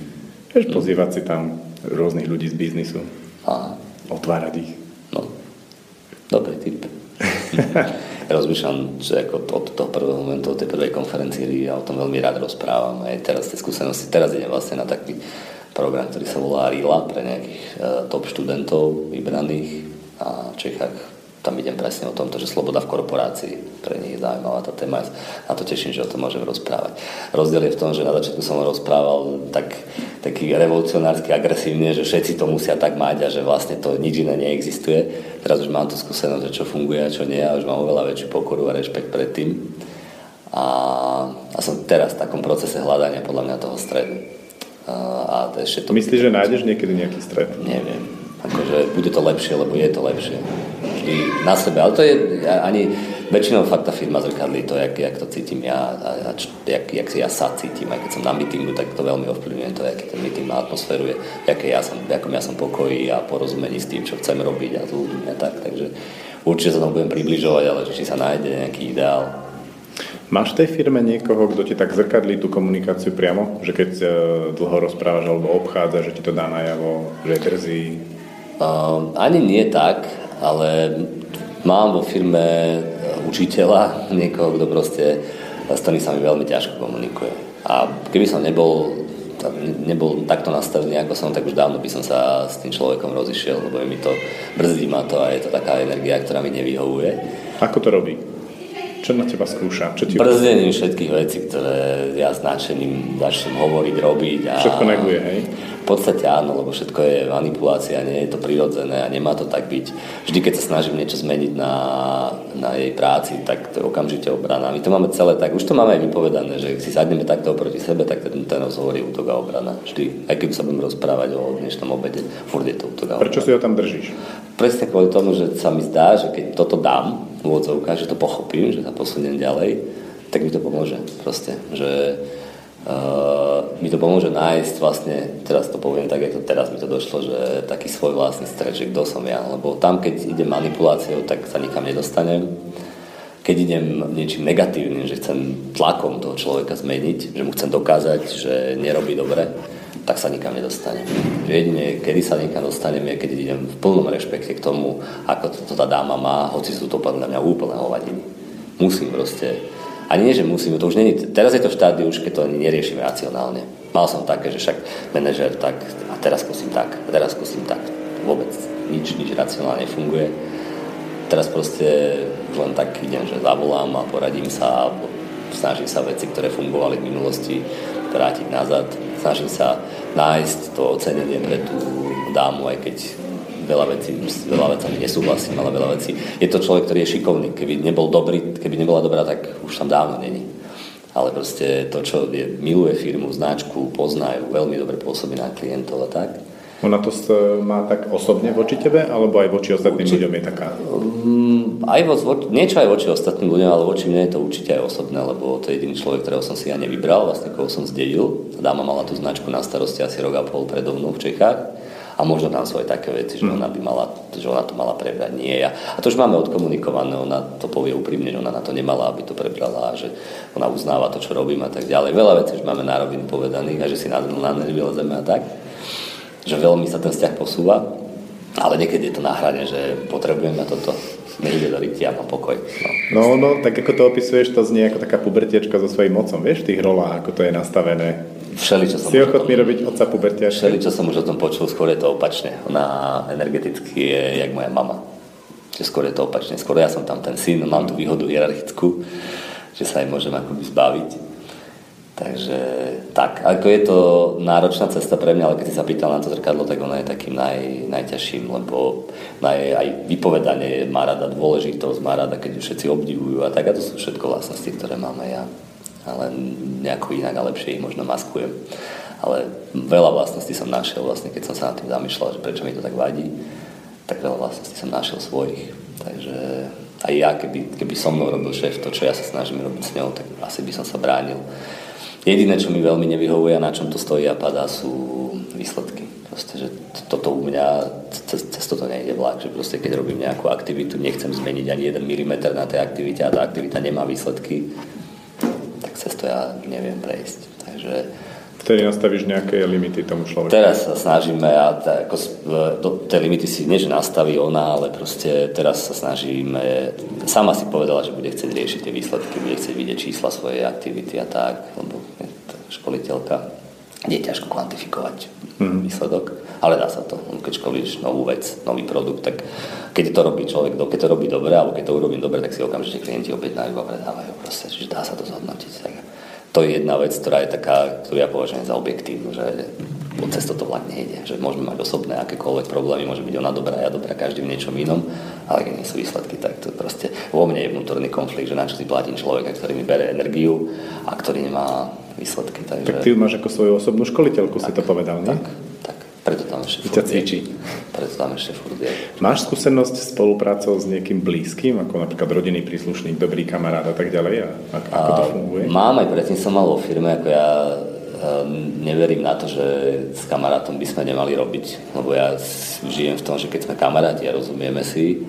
Vieš, pozývať si tam rôznych ľudí z biznisu. A. Otvárať ich. No. Dobrý tip. <laughs> rozmýšľam, že ako od toho prvého momentu, od tej prvej konferencii ja o tom veľmi rád rozprávam. Aj teraz tie skúsenosti, teraz idem vlastne na taký program, ktorý sa volá RILA pre nejakých uh, top študentov vybraných a v Čechách tam idem presne o tomto, že sloboda v korporácii pre nich je zaujímavá tá téma. Na to teším, že o tom môžem rozprávať. Rozdiel je v tom, že na začiatku som rozprával tak, taký revolucionársky, agresívne, že všetci to musia tak mať a že vlastne to nič iné neexistuje. Teraz už mám tú skúsenosť, že čo funguje a čo nie a už mám oveľa väčšiu pokoru a rešpekt pred tým. A, a som teraz v takom procese hľadania podľa mňa toho stredu. A, a ešte to... Myslíš, že nájdeš niekedy nejaký stred? Neviem Akože bude to lepšie, lebo je to lepšie. Vždy na sebe. Ale to je ani väčšinou fakt tá firma zrkadlí to, jak, jak to cítim ja a, a jak, jak si ja sa cítim. Aj keď som na meetingu, tak to veľmi ovplyvňuje to, aký ten meeting má atmosféru, je, aké ja som, akom ja som pokoji a porozumení s tým, čo chcem robiť a s ľuďmi a tak. Takže určite sa tomu budem približovať, ale či sa nájde nejaký ideál, Máš v tej firme niekoho, kto ti tak zrkadlí tú komunikáciu priamo? Že keď uh, dlho rozprávaš alebo obchádza, že ti to dá najavo, že je drzí? Uh, ani nie tak, ale mám vo firme učiteľa, niekoho, kto proste s ktorým sa mi veľmi ťažko komunikuje. A keby som nebol, nebol takto nastavený, ako som, tak už dávno by som sa s tým človekom rozišiel, lebo mi to, brzdí ma to a je to taká energia, ktorá mi nevyhovuje. Ako to robí? Čo na teba skúša? Čo ti Brzdením všetkých vecí, ktoré ja s nadšením začnem hovoriť, robiť. A... Všetko neguje, hej? V podstate áno, lebo všetko je manipulácia, nie je to prirodzené a nemá to tak byť. Vždy, keď sa snažím niečo zmeniť na, na jej práci, tak to je okamžite obrana. My to máme celé tak, už to máme aj vypovedané, že si sadneme takto oproti sebe, tak ten, ten rozhovor je útok a obrana. Vždy. Aj keby sa budem rozprávať o dnešnom obede, furt je to útok a obrana. Prečo si ho tam držíš? Presne kvôli tomu, že sa mi zdá, že keď toto dám, v že to pochopím, že sa posuniem ďalej, tak mi to pomôže proste. Že Uh, mi to pomôže nájsť vlastne, teraz to poviem tak, ako teraz mi to došlo, že taký svoj vlastný stred, že kto som ja, lebo tam, keď idem manipuláciou, tak sa nikam nedostanem. Keď idem niečím negatívnym, že chcem tlakom toho človeka zmeniť, že mu chcem dokázať, že nerobí dobre, tak sa nikam nedostanem. Že jedine, kedy sa nikam dostanem, je keď idem v plnom rešpekte k tomu, ako to, to tá dáma má, hoci sú to podľa mňa úplne hovadiny. Musím proste ani nie, že musíme, to už není, teraz je to v štádiu, už keď to ani neriešime racionálne. Mal som také, že však manažer tak, a teraz skúsim tak, a teraz skúsim tak. Vôbec nič, nič racionálne funguje. Teraz proste len tak idem, že zavolám a poradím sa, a snažím sa veci, ktoré fungovali v minulosti, vrátiť nazad. Snažím sa nájsť to ocenenie pre tú dámu, aj keď veľa vecí, veľa vecami nesúhlasím, ale veľa vecí. Je to človek, ktorý je šikovný. Keby nebol dobrý, keby nebola dobrá, tak už tam dávno není. Ale proste to, čo je, miluje firmu, značku, poznajú, veľmi dobre pôsobí na klientov a tak. Ona to má tak osobne voči tebe, alebo aj voči ostatným Uči... ľuďom je taká? Um, aj vo, niečo aj voči ostatným ľuďom, ale voči mne je to určite aj osobné, lebo to je jediný človek, ktorého som si ja nevybral, vlastne koho som zdedil. Dáma mala tú značku na starosti asi rok a pol predo mnou v Čechách a možno tam sú aj také veci, že ona by mala, že ona to mala prebrať, nie ja. A to už máme odkomunikované, ona to povie úprimne, že ona na to nemala, aby to prebrala a že ona uznáva to, čo robím a tak ďalej. Veľa vecí už máme na rovinu povedaných a že si na, na zeme a tak. Že veľmi sa ten vzťah posúva, ale niekedy je to na hrane, že potrebujeme toto nejde do rytia, mám pokoj. No. no, no, tak ako to opisuješ, to znie ako taká pubertiečka so svojím mocom, vieš, v tých rolách, ako to je nastavené. Všeli, čo som si ochotný robiť otca pubertiačka? Všeli, čo som už o tom počul, skôr je to opačne. Ona energeticky je jak moja mama. Že skôr je to opačne. Skôr ja som tam ten syn, mám tú výhodu hierarchickú, že sa aj môžem akoby zbaviť. Takže tak, ako je to náročná cesta pre mňa, ale keď si sa pýtal na to zrkadlo, tak ona je takým naj, najťažším, lebo ona je aj vypovedanie má rada dôležitosť, má rada, keď ju všetci obdivujú a tak a to sú všetko vlastnosti, ktoré máme ja ale nejako inak a lepšie ich možno maskujem. Ale veľa vlastností som našiel, vlastne keď som sa nad tým zamýšľal, že prečo mi to tak vadí, tak veľa vlastností som našiel svojich. Takže aj ja, keby, keby so mnou robil šéf to, čo ja sa snažím robiť s ňou, tak asi by som sa bránil. Jediné, čo mi veľmi nevyhovuje a na čom to stojí a padá, sú výsledky. Proste, že toto u mňa, cez, cez toto nejde vlak, že proste keď robím nejakú aktivitu, nechcem zmeniť ani jeden milimeter na tej aktivite a tá aktivita nemá výsledky, cez to ja neviem prejsť. Takže Vtedy nastavíš nejaké limity tomu človeku. Teraz sa snažíme, a ako, do, tie limity si nie, že nastaví ona, ale proste teraz sa snažíme, sama si povedala, že bude chcieť riešiť tie výsledky, bude chcieť vidieť čísla svojej aktivity a tak, lebo je školiteľka. kde je ťažko kvantifikovať mm. výsledok, ale dá sa to. Keď školíš novú vec, nový produkt, tak keď to robí človek, keď to robí dobre, alebo keď to urobí dobre, tak si okamžite klienti objednajú a predávajú. Proste, čiže dá sa to zhodnotiť. Tak to je jedna vec, ktorá je taká, ktorú ja považujem za objektívnu, že cez toto vlak nejde. Že môžeme mať osobné akékoľvek problémy, môže byť ona dobrá, ja dobrá, každý v niečom inom, ale keď nie sú výsledky, tak to proste vo mne je vnútorný konflikt, že na čo si platím človeka, ktorý mi bere energiu a ktorý nemá výsledky. Takže... Tak ty máš ako svoju osobnú školiteľku, tak, si to povedal? Tak, tak. Preto tam ešte furt cvičí. Preto tam ešte furt je. Máš skúsenosť s spoluprácou s niekým blízkym, ako napríklad rodinný príslušník, dobrý kamarát a tak ďalej? A ako to funguje? Mám, aj predtým som mal vo firme, ako ja neverím na to, že s kamarátom by sme nemali robiť, lebo ja žijem v tom, že keď sme kamaráti a rozumieme si,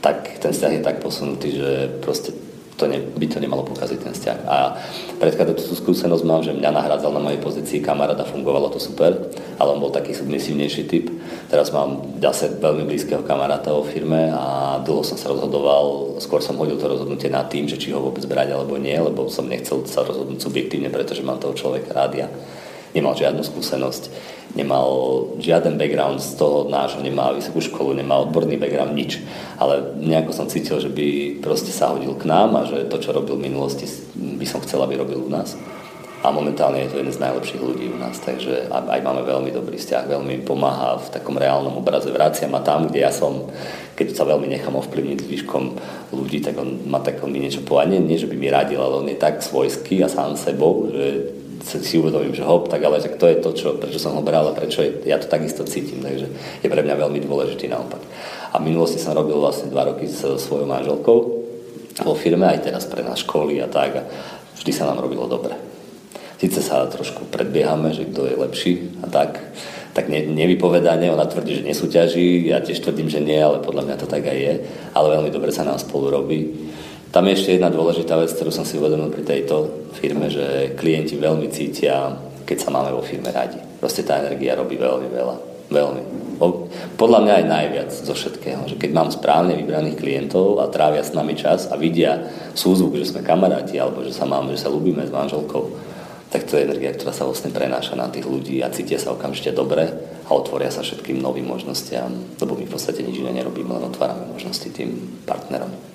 tak ten vzťah je tak posunutý, že proste to ne, by to nemalo pokaziť ten vzťah. A predchádzajúcu skúsenosť mám, že mňa nahrádzal na mojej pozícii kamaráda, fungovalo to super, ale on bol taký submisívnejší typ. Teraz mám zase veľmi blízkeho kamaráta vo firme a dlho som sa rozhodoval, skôr som hodil to rozhodnutie nad tým, že či ho vôbec brať alebo nie, lebo som nechcel sa rozhodnúť subjektívne, pretože mám toho človeka rád ja nemal žiadnu skúsenosť, nemal žiaden background z toho nášho, nemá vysokú školu, nemá odborný background, nič. Ale nejako som cítil, že by proste sa hodil k nám a že to, čo robil v minulosti, by som chcel, aby robil u nás. A momentálne je to jeden z najlepších ľudí u nás, takže aj máme veľmi dobrý vzťah, veľmi pomáha v takom reálnom obraze. Vracia ma tam, kde ja som, keď sa veľmi nechám ovplyvniť zvyškom ľudí, tak on ma tak on mi niečo povedal. Nie, nie, že by mi radil, ale on je tak svojský a sám sebou, že si uvedomím, že hop, tak ale tak to je to, čo, prečo som ho bral a prečo je, ja to takisto cítim, takže je pre mňa veľmi dôležitý naopak. A v minulosti som robil vlastne dva roky s svojou manželkou vo firme, aj teraz pre nás školy a tak a vždy sa nám robilo dobre. Sice sa trošku predbiehame, že kto je lepší a tak, tak ne, nevypovedane, ona tvrdí, že nesúťaží, ja tiež tvrdím, že nie, ale podľa mňa to tak aj je, ale veľmi dobre sa nám spolu robí tam je ešte jedna dôležitá vec, ktorú som si uvedomil pri tejto firme, že klienti veľmi cítia, keď sa máme vo firme radi. Proste tá energia robí veľmi veľa. Veľmi. Podľa mňa aj najviac zo všetkého. Že keď mám správne vybraných klientov a trávia s nami čas a vidia súzvuk, že sme kamaráti alebo že sa máme, že sa ľúbime s manželkou, tak to je energia, ktorá sa vlastne prenáša na tých ľudí a cítia sa okamžite dobre a otvoria sa všetkým novým možnostiam, lebo my v podstate nič iné nerobíme, len otvárame možnosti tým partnerom.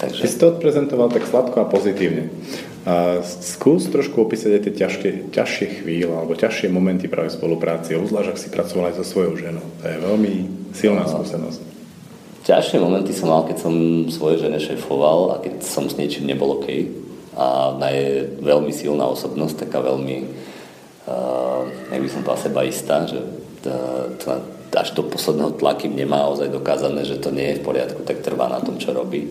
Takže... Ty si to odprezentoval tak sladko a pozitívne. A skús trošku opísať aj tie ťažké, ťažšie chvíle alebo ťažšie momenty práve v spolupráci, obzvlášť ak si pracoval aj so svojou ženou. To je veľmi silná no. skúsenosť. Ťažšie momenty som mal, keď som svojej žene šéfoval a keď som s niečím nebol OK. A ona je veľmi silná osobnosť, taká veľmi, uh, jak by som povedal, sebaistá, že to, to, až do posledného tlaky nemá ozaj dokázané, že to nie je v poriadku, tak trvá na tom, čo robí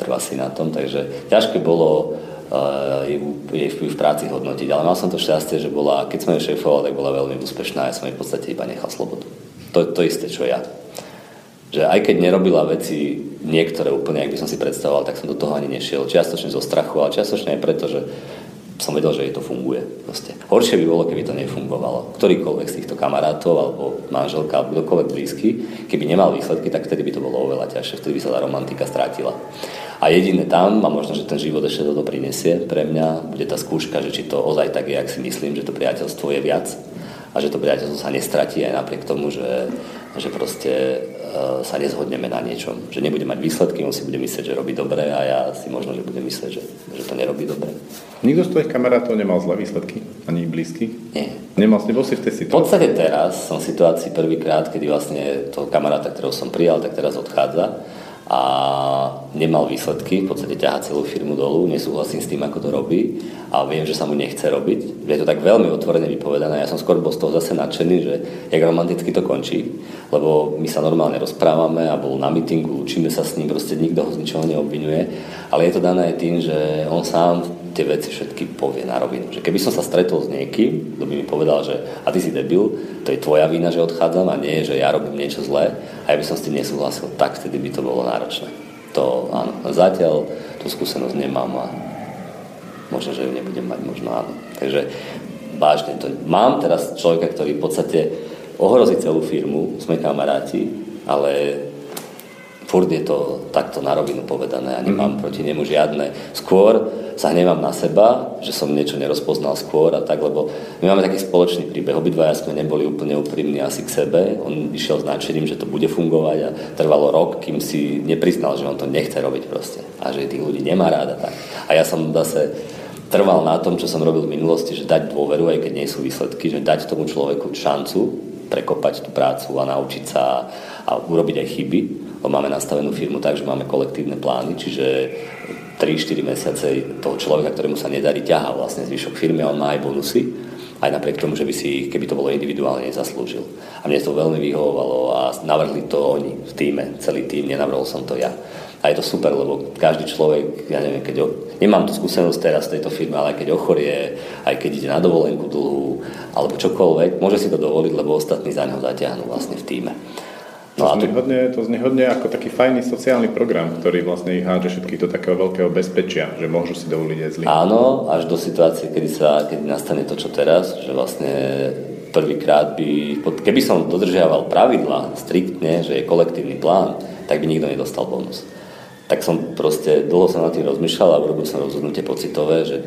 trvá si na tom, takže ťažké bolo uh, jej, vplyv v práci hodnotiť, ale mal som to šťastie, že bola, keď som ju šéfoval, tak bola veľmi úspešná a ja som jej v podstate iba nechal slobodu. To, to isté, čo ja. Že aj keď nerobila veci niektoré úplne, ak by som si predstavoval, tak som do toho ani nešiel. Čiastočne zo strachu, ale čiastočne aj preto, že som vedel, že jej to funguje. Proste. Horšie by bolo, keby to nefungovalo. Ktorýkoľvek z týchto kamarátov alebo manželka alebo kdokoľvek blízky, keby nemal výsledky, tak vtedy by to bolo oveľa ťažšie, vtedy by sa tá romantika strátila. A jediné tam, a možno, že ten život ešte toto prinesie pre mňa, bude tá skúška, že či to ozaj tak je, ak si myslím, že to priateľstvo je viac a že to priateľstvo sa nestratí aj napriek tomu, že, že proste sa nezhodneme na niečom. Že nebude mať výsledky, on si bude myslieť, že robí dobre a ja si možno, že budem myslieť, že, že to nerobí dobre. Nikto z tvojich kamarátov nemal zlé výsledky? Ani blízky? Nie. Nemal, nebol si v tej situácii? V podstate teraz som v situácii prvýkrát, kedy vlastne toho kamaráta, ktorého som prijal, tak teraz odchádza a nemal výsledky, v podstate ťaha celú firmu dolu, nesúhlasím s tým, ako to robí a viem, že sa mu nechce robiť. Je to tak veľmi otvorene vypovedané. Ja som skôr bol z toho zase nadšený, že jak romanticky to končí, lebo my sa normálne rozprávame a bol na mítingu, učíme sa s ním, proste nikto ho z ničoho neobvinuje, ale je to dané aj tým, že on sám tie veci všetky povie na rovinu. Že keby som sa stretol s niekým, kto by mi povedal, že a ty si debil, to je tvoja vina, že odchádzam a nie, že ja robím niečo zlé a ja by som s tým nesúhlasil, tak vtedy by to bolo náročné. To áno. Zatiaľ tú skúsenosť nemám a možno, že ju nebudem mať, možno áno. Takže vážne to. Mám teraz človeka, ktorý v podstate ohrozí celú firmu, sme kamaráti, ale furt je to takto na rovinu povedané a nemám mm. proti nemu žiadne. Skôr sa hnevám na seba, že som niečo nerozpoznal skôr a tak, lebo my máme taký spoločný príbeh. Obidvaja sme neboli úplne úprimní asi k sebe. On išiel s nadšením, že to bude fungovať a trvalo rok, kým si nepriznal, že on to nechce robiť proste a že tých ľudí nemá ráda tak. A ja som zase trval na tom, čo som robil v minulosti, že dať dôveru, aj keď nie sú výsledky, že dať tomu človeku šancu prekopať tú prácu a naučiť sa a urobiť aj chyby máme nastavenú firmu tak, že máme kolektívne plány, čiže 3-4 mesiace toho človeka, ktorému sa nedarí, ťahá vlastne zvyšok firmy on má aj bonusy, aj napriek tomu, že by si ich, keby to bolo individuálne, nezaslúžil. A mne to veľmi vyhovovalo a navrhli to oni v týme, celý tým, nenavrhol som to ja. A je to super, lebo každý človek, ja neviem, keď o, nemám tú skúsenosť teraz v tejto firme, ale aj keď ochorie, aj keď ide na dovolenku dlhú, alebo čokoľvek, môže si to dovoliť, lebo ostatní za neho zaťahnú vlastne v týme. No to, znie hodne, to znie hodne ako taký fajný sociálny program, ktorý vlastne ich hádže všetkých do takého veľkého bezpečia, že môžu si dovoliť aj zlý. Áno, až do situácie, kedy, sa, kedy nastane to, čo teraz, že vlastne prvýkrát by, keby som dodržiaval pravidla striktne, že je kolektívny plán, tak by nikto nedostal bonus. Tak som proste, dlho som na tým rozmýšľal a urobil som rozhodnutie pocitové, že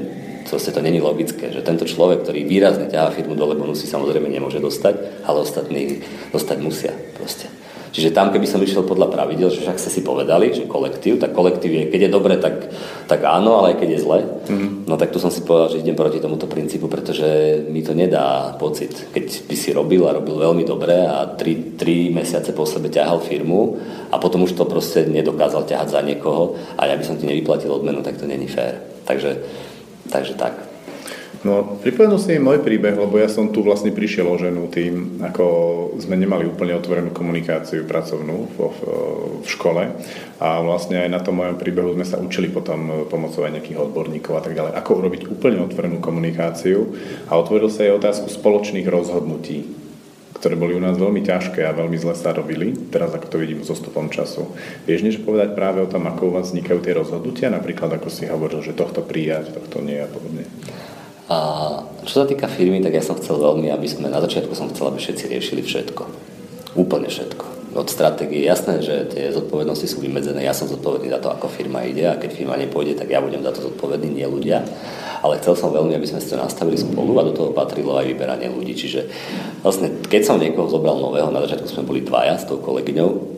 proste to není logické, že tento človek, ktorý výrazne ťahá firmu dole, bonusy samozrejme nemôže dostať, ale ostatní dostať musia proste. Čiže tam, keby som išiel podľa pravidel, že však ste si povedali, že kolektív, tak kolektív je, keď je dobre, tak, tak áno, ale aj keď je zle, mm. no tak tu som si povedal, že idem proti tomuto princípu, pretože mi to nedá pocit. Keď by si robil a robil veľmi dobre a 3, 3 mesiace po sebe ťahal firmu a potom už to proste nedokázal ťahať za niekoho a ja by som ti nevyplatil odmenu, tak to není fér. Takže, takže tak. No, pripomenul si môj príbeh, lebo ja som tu vlastne prišiel o ženu tým, ako sme nemali úplne otvorenú komunikáciu pracovnú v, v škole a vlastne aj na tom mojom príbehu sme sa učili potom pomocou aj nejakých odborníkov a tak ďalej, ako urobiť úplne otvorenú komunikáciu a otvoril sa aj otázku spoločných rozhodnutí ktoré boli u nás veľmi ťažké a veľmi zle sa robili, teraz ako to vidím so stupom času. Vieš niečo povedať práve o tom, ako u vás vznikajú tie rozhodnutia, napríklad ako si hovoril, že tohto prijať, tohto nie a podobne? A čo sa týka firmy, tak ja som chcel veľmi, aby sme, na začiatku som chcel, aby všetci riešili všetko. Úplne všetko. Od stratégie jasné, že tie zodpovednosti sú vymedzené. Ja som zodpovedný za to, ako firma ide a keď firma nepôjde, tak ja budem za to zodpovedný, nie ľudia. Ale chcel som veľmi, aby sme si to nastavili spolu a do toho patrilo aj vyberanie ľudí. Čiže vlastne, keď som niekoho zobral nového, na začiatku sme boli dvaja s tou kolegyňou,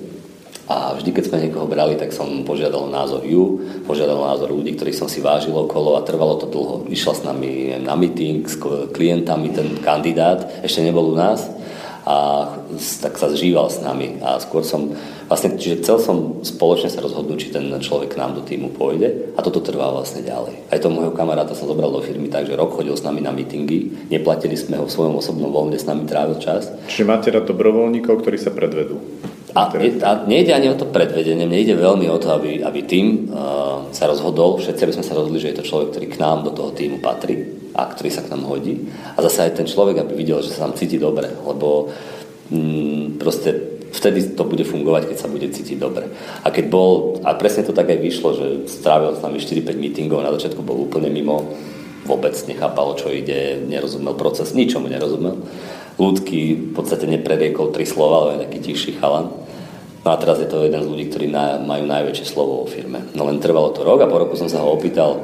a vždy, keď sme niekoho brali, tak som požiadal názor ju, požiadal názor ľudí, ktorých som si vážil okolo a trvalo to dlho. Išla s nami na meeting s klientami, ten kandidát ešte nebol u nás a tak sa zžíval s nami a skôr som vlastne, čiže chcel som spoločne sa rozhodnúť, či ten človek k nám do týmu pôjde a toto trvá vlastne ďalej. Aj to môjho kamaráta som zobral do firmy tak, že rok chodil s nami na meetingy, neplatili sme ho v svojom osobnom voľne, s nami trávil čas. Čiže máte rád dobrovoľníkov, ktorí sa predvedú. A, a nejde ani o to predvedenie, mne ide veľmi o to, aby, aby tým uh, sa rozhodol, všetci aby sme sa rozhodli, že je to človek, ktorý k nám do toho týmu patrí a ktorý sa k nám hodí. A zase aj ten človek, aby videl, že sa tam cíti dobre, lebo mm, proste vtedy to bude fungovať, keď sa bude cítiť dobre. A keď bol, a presne to tak aj vyšlo, že strávil s nami 4-5 meetingov, na začiatku bol úplne mimo, vôbec nechápalo, čo ide, nerozumel proces, ničomu nerozumel. Ľudky v podstate nepreriekol tri slova, ale taký tichší chalan. No a teraz je to jeden z ľudí, ktorí na, majú najväčšie slovo vo firme. No len trvalo to rok a po roku som sa ho opýtal,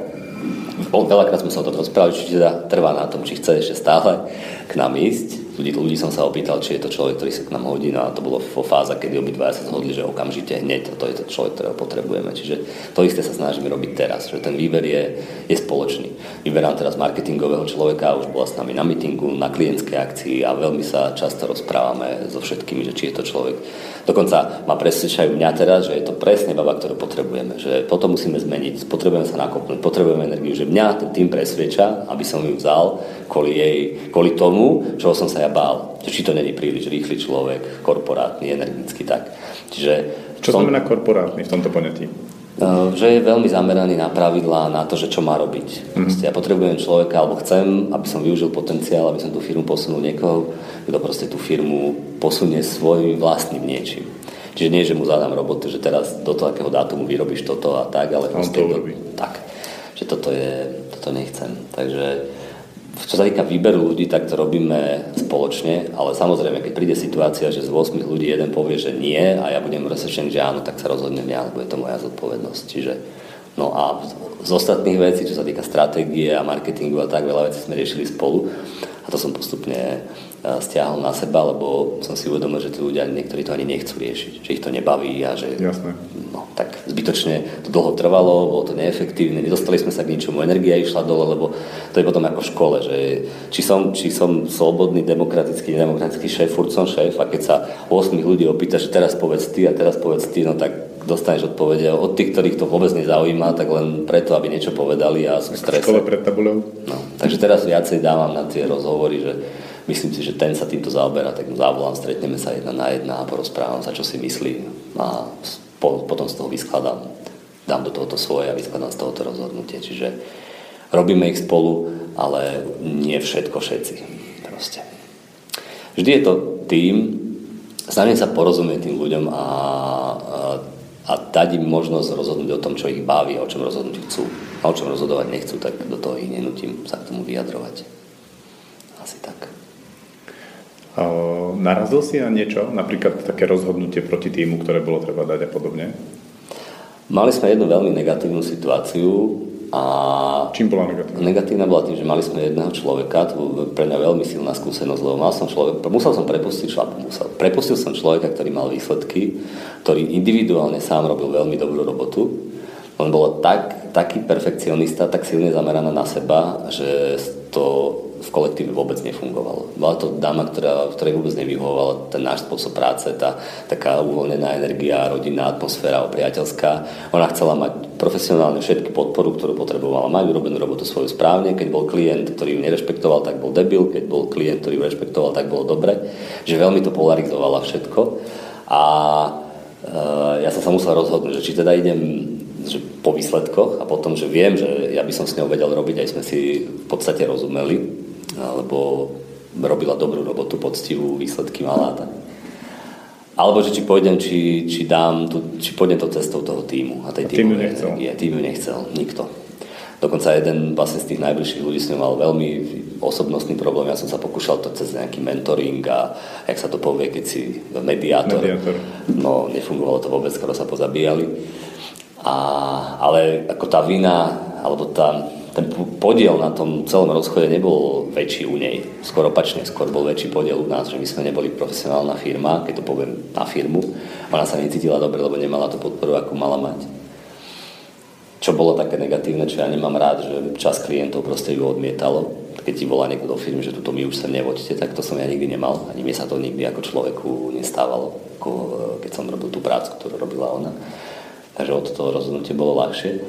veľakrát sme sa o tom rozprávali, či teda trvá na tom, či chce ešte stále k nám ísť ľudí, ľudí som sa opýtal, či je to človek, ktorý sa k nám hodí, no a to bolo vo fáze, kedy obidva sa zhodli, že okamžite hneď to je to človek, ktorého potrebujeme. Čiže to isté sa snažíme robiť teraz, že ten výber je, je spoločný. Vyberám teraz marketingového človeka, už bola s nami na meetingu, na klientskej akcii a veľmi sa často rozprávame so všetkými, že či je to človek. Dokonca ma presvedčajú mňa teraz, že je to presne baba, ktorú potrebujeme, že potom musíme zmeniť, potrebujeme sa nakopnúť, potrebujeme energiu, že mňa ten tým presvedča, aby som ju vzal kvôli, jej, kvôli tomu, čo som sa ja bál. Či to není príliš rýchly človek, korporátny, energický, tak. Čiže čo som, znamená korporátny v tomto poňatí? Uh, že je veľmi zameraný na pravidlá, na to, že čo má robiť. Mm-hmm. ja potrebujem človeka, alebo chcem, aby som využil potenciál, aby som tú firmu posunul niekoho, kto proste tú firmu posunie svojim vlastným niečím. Čiže nie, že mu zadám robotu, že teraz do toho akého dátumu vyrobíš toto a tak, ale proste... On to urobí. Tak. Že toto je, toto nechcem. Takže čo sa týka výberu ľudí, tak to robíme spoločne, ale samozrejme, keď príde situácia, že z 8 ľudí jeden povie, že nie a ja budem presvedčený, že áno, tak sa rozhodnem ja, lebo je to moja zodpovednosť. Čiže, no a z ostatných vecí, čo sa týka stratégie a marketingu a tak, veľa vecí sme riešili spolu a to som postupne e, stiahol na seba, lebo som si uvedomil, že tí ľudia niektorí to ani nechcú riešiť, že ich to nebaví a že Jasné. No, tak zbytočne to dlho trvalo, bolo to neefektívne, nedostali sme sa k ničomu, energia išla dole, lebo to je potom ako v škole, že či som, či som slobodný, demokratický, nedemokratický šéf, furt som šéf a keď sa 8 ľudí opýta, že teraz povedz ty a teraz povedz ty, no tak dostaneš odpovede od tých, ktorých to vôbec nezaujíma, tak len preto, aby niečo povedali a sú strese. Škole pred tabulou. No, takže teraz viacej dávam na tie rozhovory, že myslím si, že ten sa týmto zaoberá, tak mu zavolám, stretneme sa jedna na jedna a porozprávam sa, čo si myslí a po, potom z toho vyskladám, dám do tohoto svoje a vyskladám z tohoto rozhodnutie. Čiže robíme ich spolu, ale nie všetko všetci. Proste. Vždy je to tým, snažím sa porozumieť tým ľuďom a, a a dať im možnosť rozhodnúť o tom, čo ich baví o čom rozhodnúť chcú. A o čom rozhodovať nechcú, tak do toho ich nenutím sa k tomu vyjadrovať. Asi tak. Narazil si na niečo? Napríklad také rozhodnutie proti týmu, ktoré bolo treba dať a podobne? Mali sme jednu veľmi negatívnu situáciu, a Čím bola negatívna? Negatívna bola tým, že mali sme jedného človeka, to bol pre mňa veľmi silná skúsenosť, lebo mal som človek, musel som prepustiť človeka, musel, prepustil som človeka, ktorý mal výsledky, ktorý individuálne sám robil veľmi dobrú robotu. On bol tak, taký perfekcionista, tak silne zameraná na seba, že to v kolektíve vôbec nefungovalo. Bola to dáma, ktorá, ktorej vôbec nevyhovovala ten náš spôsob práce, tá taká uvoľnená energia, rodinná atmosféra, priateľská. Ona chcela mať profesionálne všetky podporu, ktorú potrebovala mať, urobenú robotu svoju správne. Keď bol klient, ktorý ju nerešpektoval, tak bol debil. Keď bol klient, ktorý ju rešpektoval, tak bolo dobre. Že veľmi to polarizovala všetko. A e, ja som sa musel rozhodnúť, že či teda idem že po výsledkoch a potom, že viem, že ja by som s ňou vedel robiť, aj sme si v podstate rozumeli, alebo robila dobrú robotu, poctivú, výsledky mala. Tak. Alebo že či pôjdem, či, či dám, tu, či pôjdem to cestou toho týmu a tej týmu nechcel. energie. Tým ju nechcel, nikto. Dokonca jeden vlastne z tých najbližších ľudí s ňou mal veľmi osobnostný problém. Ja som sa pokúšal to cez nejaký mentoring a jak sa to povie, keď si mediátor. mediátor. No, nefungovalo to vôbec, skoro sa pozabíjali. A, ale ako tá vina, alebo tá, ten podiel na tom celom rozchode nebol väčší u nej. Skôr opačne, skôr bol väčší podiel u nás, že my sme neboli profesionálna firma, keď to poviem na firmu. Ona sa necítila dobre, lebo nemala tú podporu, ako mala mať. Čo bolo také negatívne, čo ja nemám rád, že čas klientov proste ju odmietalo. Keď ti volá niekto do firmy, že tuto my už sa nevoďte, tak to som ja nikdy nemal. Ani mi sa to nikdy ako človeku nestávalo, ako keď som robil tú prácu, ktorú robila ona. Takže od toho rozhodnutie bolo ľahšie.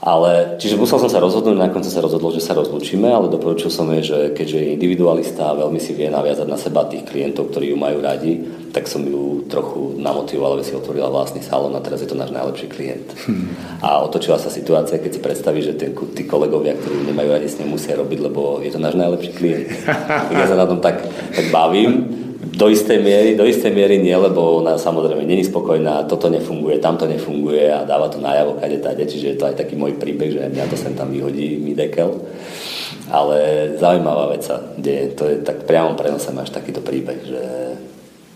Ale, čiže musel som sa rozhodnúť, nakoniec sa rozhodol, že sa rozlúčime, ale doporučil som jej, že keďže je individualista a veľmi si vie naviazať na seba tých klientov, ktorí ju majú radi, tak som ju trochu namotivoval, aby si otvorila vlastný salón a teraz je to náš najlepší klient. Hmm. A otočila sa situácia, keď si predstavíš, že ten, tí kolegovia, ktorí nemajú radi, s ním musia robiť, lebo je to náš najlepší klient. ja sa na tom tak, tak bavím do istej miery, do istej miery nie, lebo ona samozrejme není spokojná, toto nefunguje, tamto nefunguje a dáva to najavo kade tade, čiže je to aj taký môj príbeh, že mňa to sem tam vyhodí mi dekel. Ale zaujímavá vec sa deje, to je tak priamo prenosem až takýto príbeh, že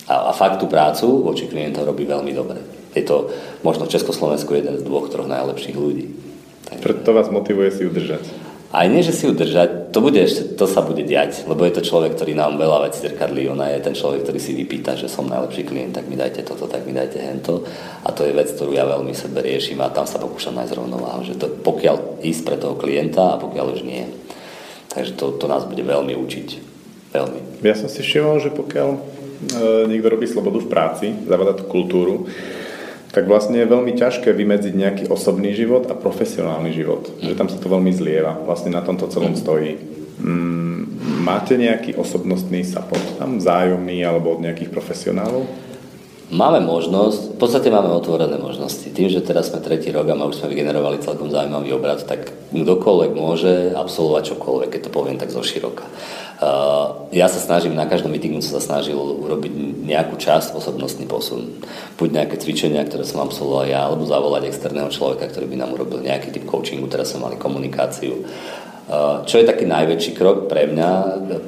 a, a fakt tú prácu voči klientov robí veľmi dobre. Je to možno v Československu jeden z dvoch, troch najlepších ľudí. Takže... Preto vás motivuje si udržať. Aj nie, že si udržať, to, bude ešte, to sa bude diať, lebo je to človek, ktorý nám veľa vecí zrkadlí, ona je ten človek, ktorý si vypýta, že som najlepší klient, tak mi dajte toto, tak mi dajte hento. A to je vec, ktorú ja veľmi sebe riešim a tam sa pokúšam nájsť rovnováhu, že to, pokiaľ ísť pre toho klienta a pokiaľ už nie. Takže to, to nás bude veľmi učiť. Veľmi. Ja som si všimol, že pokiaľ e, niekto robí slobodu v práci, zavada tú kultúru, tak vlastne je veľmi ťažké vymedziť nejaký osobný život a profesionálny život. Že tam sa to veľmi zlieva. Vlastne na tomto celom stojí. Mm, máte nejaký osobnostný support tam, vzájomný alebo od nejakých profesionálov? Máme možnosť, v podstate máme otvorené možnosti. Tým, že teraz sme tretí rok a už sme vygenerovali celkom zaujímavý obrad, tak kdokoľvek môže absolvovať čokoľvek, keď to poviem tak zo široka. Uh, ja sa snažím, na každom meetingu som sa snažil urobiť nejakú časť osobnostný posun. Buď nejaké cvičenia, ktoré som absolvoval ja, alebo zavolať externého človeka, ktorý by nám urobil nejaký typ coachingu, teraz sme mali komunikáciu. Čo je taký najväčší krok pre mňa,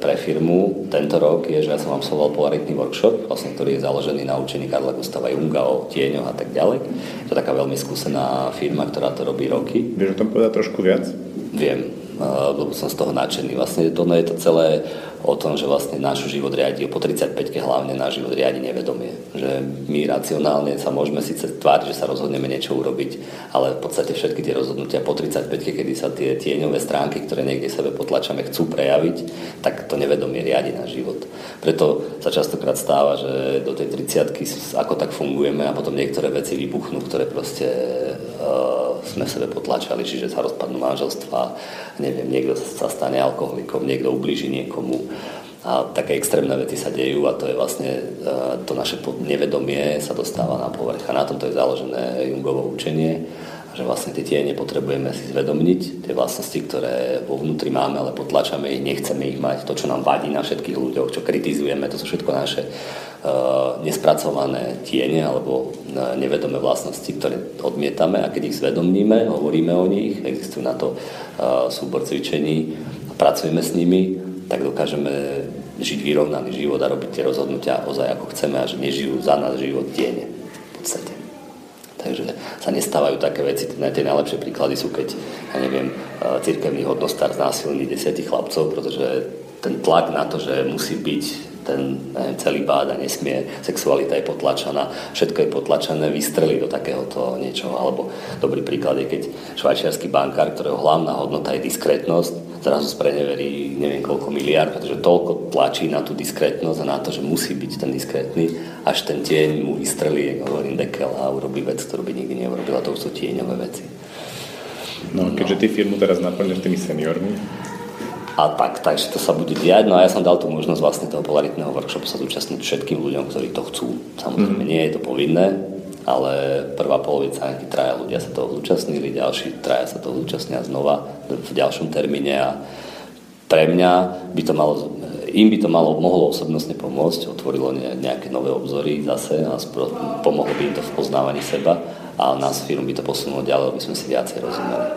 pre firmu tento rok, je, že ja som absolvoval polaritný workshop, vlastne, ktorý je založený na učení Karla Gustava Junga o tieňoch a tak ďalej. To je taká veľmi skúsená firma, ktorá to robí roky. Vieš o tom povedať trošku viac? Viem, lebo som z toho nadšený. Vlastne to je to celé o tom, že vlastne náš život riadi, po 35-ke hlavne náš život riadi nevedomie. Že my racionálne sa môžeme síce tváriť, že sa rozhodneme niečo urobiť, ale v podstate všetky tie rozhodnutia po 35-ke, kedy sa tie tieňové stránky, ktoré niekde sebe potlačame, chcú prejaviť, tak to nevedomie riadi náš život. Preto sa častokrát stáva, že do tej 30 ako tak fungujeme a potom niektoré veci vybuchnú, ktoré proste uh, sme sebe potlačali, čiže sa rozpadnú manželstva, neviem, niekto sa stane alkoholikom, niekto ublíži niekomu, a také extrémne veci sa dejú a to je vlastne to naše nevedomie sa dostáva na povrch. A na tomto je založené Jungovo učenie, že vlastne tie tiene potrebujeme si zvedomniť, tie vlastnosti, ktoré vo vnútri máme, ale potlačame ich, nechceme ich mať. To, čo nám vadí na všetkých ľuďoch, čo kritizujeme, to sú všetko naše uh, nespracované tiene alebo uh, nevedomé vlastnosti, ktoré odmietame a keď ich zvedomníme, hovoríme o nich, existujú na to uh, súbor cvičení, pracujeme s nimi, tak dokážeme žiť vyrovnaný život a robiť tie rozhodnutia ozaj ako chceme a že nežijú za nás život tiene v podstate. Takže sa nestávajú také veci, tie najlepšie príklady sú, keď, ja neviem, cirkevný hodnostár znásilní desiatich chlapcov, pretože ten tlak na to, že musí byť ten neviem, celý bád a nesmie, sexualita je potlačená, všetko je potlačené, vystrelí do takéhoto niečoho. Alebo dobrý príklad je, keď švajčiarsky bankár, ktorého hlavná hodnota je diskrétnosť, zrazu spreneverí neviem koľko miliard, pretože toľko tlačí na tú diskrétnosť a na to, že musí byť ten diskrétny, až ten tieň mu vystrelí, ako hovorím, dekel a urobí vec, ktorú by nikdy neurobila. To už sú tieňové veci. No, keďže ty firmu teraz naplňaš tými seniormi, a tak, takže to sa bude diať. No a ja som dal tú možnosť vlastne toho polaritného workshopu sa zúčastniť všetkým ľuďom, ktorí to chcú. Samozrejme, mm. nie je to povinné, ale prvá polovica, nejakí traja ľudia sa toho zúčastnili, ďalší traja sa toho zúčastnia znova v ďalšom termíne a pre mňa by to malo, im by to malo, mohlo osobnostne pomôcť, otvorilo nejaké nové obzory zase a pomohlo by im to v poznávaní seba a nás firm by to posunulo ďalej, aby sme si viacej rozumeli.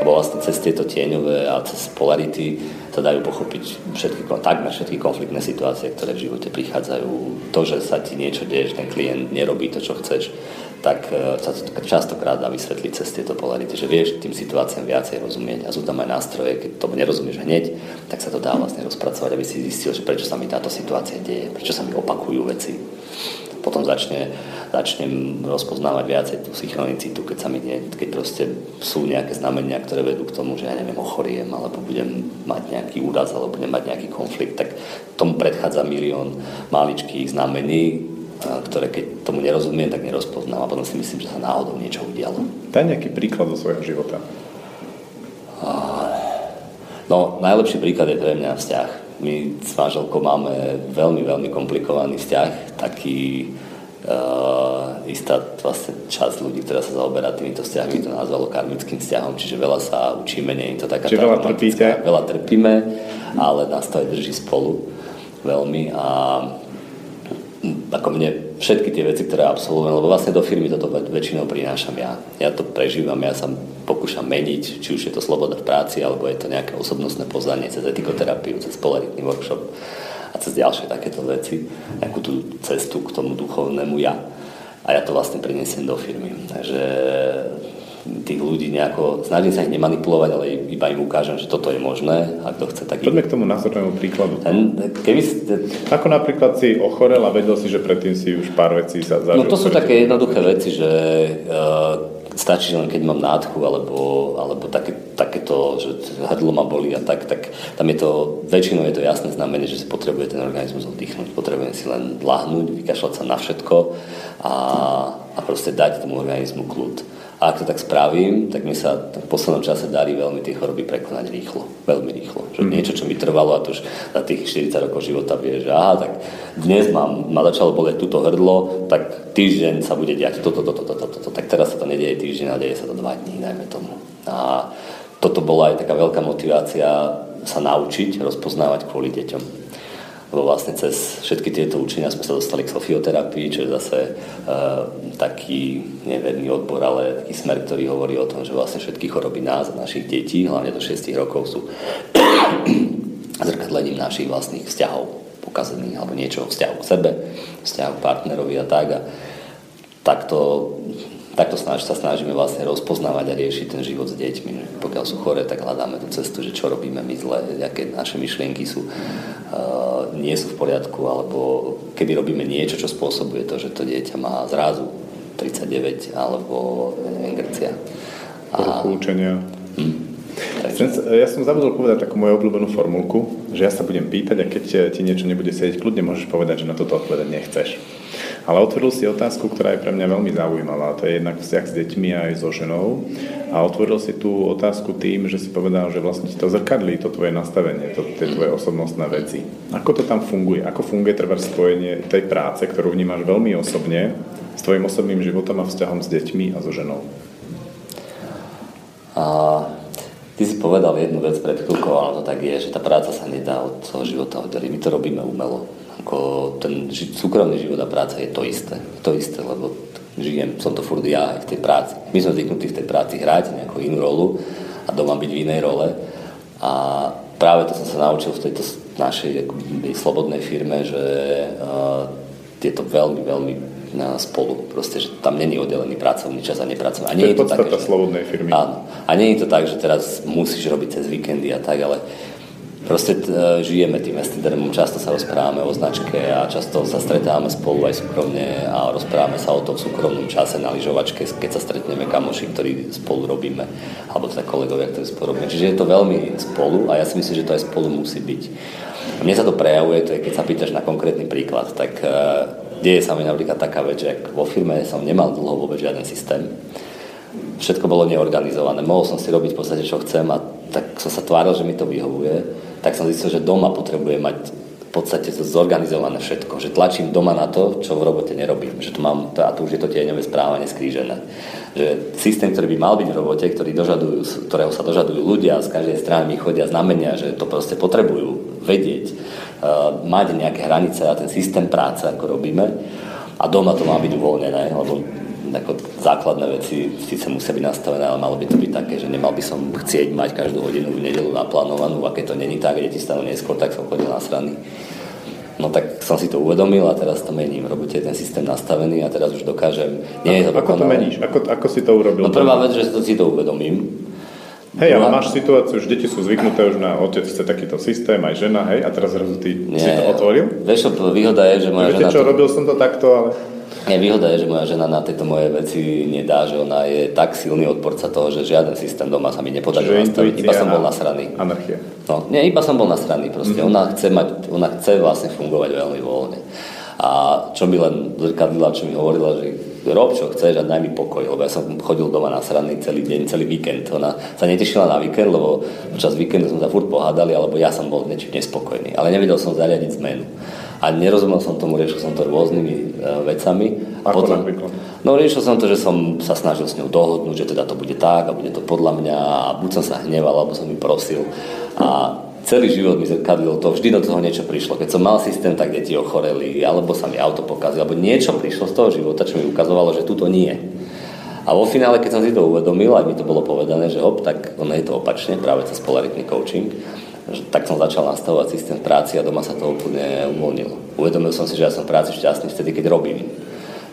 Lebo vlastne cez tieto tieňové a cez polarity sa dajú pochopiť všetky, takmer všetky konfliktné situácie, ktoré v živote prichádzajú. To, že sa ti niečo deje, že ten klient nerobí to, čo chceš, tak e, sa to častokrát dá vysvetliť cez tieto polarity, že vieš tým situáciám viacej rozumieť a sú tam aj nástroje, keď to nerozumieš hneď, tak sa to dá vlastne rozpracovať, aby si zistil, že prečo sa mi táto situácia deje, prečo sa mi opakujú veci potom začne, začnem rozpoznávať viacej tú synchronicitu, keď sa mi nie, keď proste sú nejaké znamenia, ktoré vedú k tomu, že ja neviem, ochoriem, alebo budem mať nejaký úraz, alebo budem mať nejaký konflikt, tak tomu predchádza milión maličkých znamení, ktoré keď tomu nerozumiem, tak nerozpoznám a potom si myslím, že sa náhodou niečo udialo. Daj nejaký príklad zo svojho života. No, najlepší príklad je pre mňa vzťah my s manželkou máme veľmi, veľmi komplikovaný vzťah, taký uh, istá vlastne časť ľudí, ktorá sa zaoberá týmito vzťahmi, to nazvalo karmickým vzťahom, čiže veľa sa učíme, nie je to taká... Čiže veľa trpíte? Veľa trpíme, ale nás to aj drží spolu veľmi a ako mne všetky tie veci, ktoré absolvujem, lebo vlastne do firmy toto väčšinou prinášam ja. Ja to prežívam, ja sa pokúšam meniť, či už je to sloboda v práci, alebo je to nejaké osobnostné poznanie cez etikoterapiu, cez polaritný workshop a cez ďalšie takéto veci, nejakú tú cestu k tomu duchovnému ja. A ja to vlastne prinesiem do firmy. Takže tých ľudí nejako, snažím sa ich nemanipulovať, ale iba im ukážem, že toto je možné, ak to chce taký... Poďme k tomu názornému príkladu. Keby si... Ako napríklad si ochorel a vedel si, že predtým si už pár vecí sa zažil. No to sú také jednoduché veci, že uh, stačí len keď mám nádchu alebo, alebo také, takéto, že hrdlo ma boli a tak, tak tam je to, väčšinou je to jasné znamenie, že si potrebuje ten organizmus oddychnúť, potrebujem si len lahnúť, vykašľať sa na všetko a, a proste dať tomu organizmu kľud. A ak to tak spravím, tak mi sa v poslednom čase darí veľmi tie choroby prekonať rýchlo. Veľmi rýchlo. Že mm. niečo, čo mi trvalo a to už za tých 40 rokov života vie, že aha, tak dnes mám, ma začalo boleť túto hrdlo, tak týždeň sa bude diať toto, toto, toto, toto. Tak teraz sa to nedieje týždeň, ale deje sa to dva dní, najmä tomu. A toto bola aj taká veľká motivácia sa naučiť rozpoznávať kvôli deťom. Lebo vlastne cez všetky tieto učenia sme sa dostali k sofioterapii, čo je zase uh, taký neverný odbor, ale taký smer, ktorý hovorí o tom, že vlastne všetky choroby nás a našich detí, hlavne do 6 rokov, sú <coughs> zrkadlením našich vlastných vzťahov pokazených alebo niečo vzťahu k sebe, vzťahu k partnerovi a tak. A takto takto snaž, sa snažíme vlastne rozpoznávať a riešiť ten život s deťmi. Pokiaľ sú chore, tak hľadáme tú cestu, že čo robíme my zle, aké naše myšlienky sú, uh, nie sú v poriadku, alebo keby robíme niečo, čo spôsobuje to, že to dieťa má zrazu 39 alebo neviem, Grecia. A... Učenia. Hm. Ja som zabudol povedať takú moju obľúbenú formulku, že ja sa budem pýtať a keď ti niečo nebude sedieť, kľudne môžeš povedať, že na toto odpovedať nechceš. Ale otvoril si otázku, ktorá je pre mňa veľmi zaujímavá. To je jednak vzťah s deťmi aj so ženou. A otvoril si tú otázku tým, že si povedal, že vlastne ti to zrkadlí, to tvoje nastavenie, to, tie tvoje osobnostné veci. Ako to tam funguje? Ako funguje trvá spojenie tej práce, ktorú vnímaš veľmi osobne, s tvojim osobným životom a vzťahom s deťmi a so ženou? A ty si povedal jednu vec pred chvíľkou, ale to tak je, že tá práca sa nedá od toho života oddeliť. My to robíme umelo ako ten ži- súkromný život a práca je to isté. To isté, lebo žijem, som to furt ja aj v tej práci. My sme zvyknutí v tej práci hrať nejakú inú rolu a doma byť v inej role. A práve to som sa naučil v tejto našej slobodnej firme, že uh, je to veľmi, veľmi na spolu. Proste, že tam není oddelený pracovný čas a nepracovný. A nie to je to také, že, slobodnej firmy. Áno. A nie je to tak, že teraz musíš robiť cez víkendy a tak, ale Proste t- žijeme tým Estidermom, často sa rozprávame o značke a často sa stretávame spolu aj súkromne a rozprávame sa o tom v súkromnom čase na lyžovačke, keď sa stretneme kamoši, ktorí spolu robíme, alebo teda kolegovia, ktorí spolu robíme. Čiže je to veľmi spolu a ja si myslím, že to aj spolu musí byť. A mne sa to prejavuje, to je, keď sa pýtaš na konkrétny príklad, tak uh, deje sa mi napríklad taká vec, že vo firme som nemal dlho vôbec žiaden systém, všetko bolo neorganizované. Mohol som si robiť v podstate, čo chcem a tak som sa tváril, že mi to vyhovuje tak som zistil, že doma potrebuje mať v podstate zorganizované všetko. Že tlačím doma na to, čo v robote nerobím. Že tu mám, a tu už je to tieňové správanie skrížené. Že systém, ktorý by mal byť v robote, ktorý dožadujú, ktorého sa dožadujú ľudia, z každej strany chodia znamenia, že to proste potrebujú vedieť, mať nejaké hranice a ten systém práce, ako robíme. A doma to má byť uvoľnené, lebo ako základné veci síce musia byť nastavené, ale malo by to byť také, že nemal by som chcieť mať každú hodinu v nedelu naplánovanú a keď to není tak, deti stanú neskôr, tak som chodil na strany. No tak som si to uvedomil a teraz to mením. Robíte ten systém nastavený a teraz už dokážem... Nie ako, je to ako to meníš? Ako, ako si to urobil? No prvá vec, že si to uvedomím. Hej, ale máš situáciu, že deti sú zvyknuté už na otec chce takýto systém, aj žena, hej, a teraz zrazu ty Nie, si to otvoril? Vieš, výhoda je, že moja Viete žena... čo, to... robil som to takto, ale... Nie, výhoda je, že moja žena na tieto moje veci nedá, že ona je tak silný odporca toho, že žiaden systém doma sa mi nepodaril nastaviť. Iba som bol nasraný. Anarchia. No, nie, iba som bol nasraný proste. Mm-hmm. Ona, chce mať, ona chce vlastne fungovať veľmi voľne. A čo mi len zrkadlila, čo mi hovorila, že rob čo chceš a daj mi pokoj, lebo ja som chodil doma na nasraný celý deň, celý víkend. Ona sa netešila na víkend, lebo počas víkendu sme sa furt pohádali, alebo ja som bol niečím nespokojný. Ale nevedel som zariadiť zmenu. A nerozumel som tomu, riešil som to rôznymi uh, vecami. A Ako potom, napríklad? No riešil som to, že som sa snažil s ňou dohodnúť, že teda to bude tak a bude to podľa mňa a buď som sa hneval, alebo som mi prosil. A celý život mi zrkadlilo to, vždy do toho niečo prišlo. Keď som mal systém, tak deti ochoreli, alebo sa mi auto pokazilo, alebo niečo prišlo z toho života, čo mi ukazovalo, že tu to nie. A vo finále, keď som si to uvedomil, aj mi to bolo povedané, že hop, tak ono je to opačne, práve cez polaritný coaching, tak som začal nastavovať systém práci a doma sa to úplne uvoľnilo. Uvedomil som si, že ja som práci šťastný vtedy, keď robím.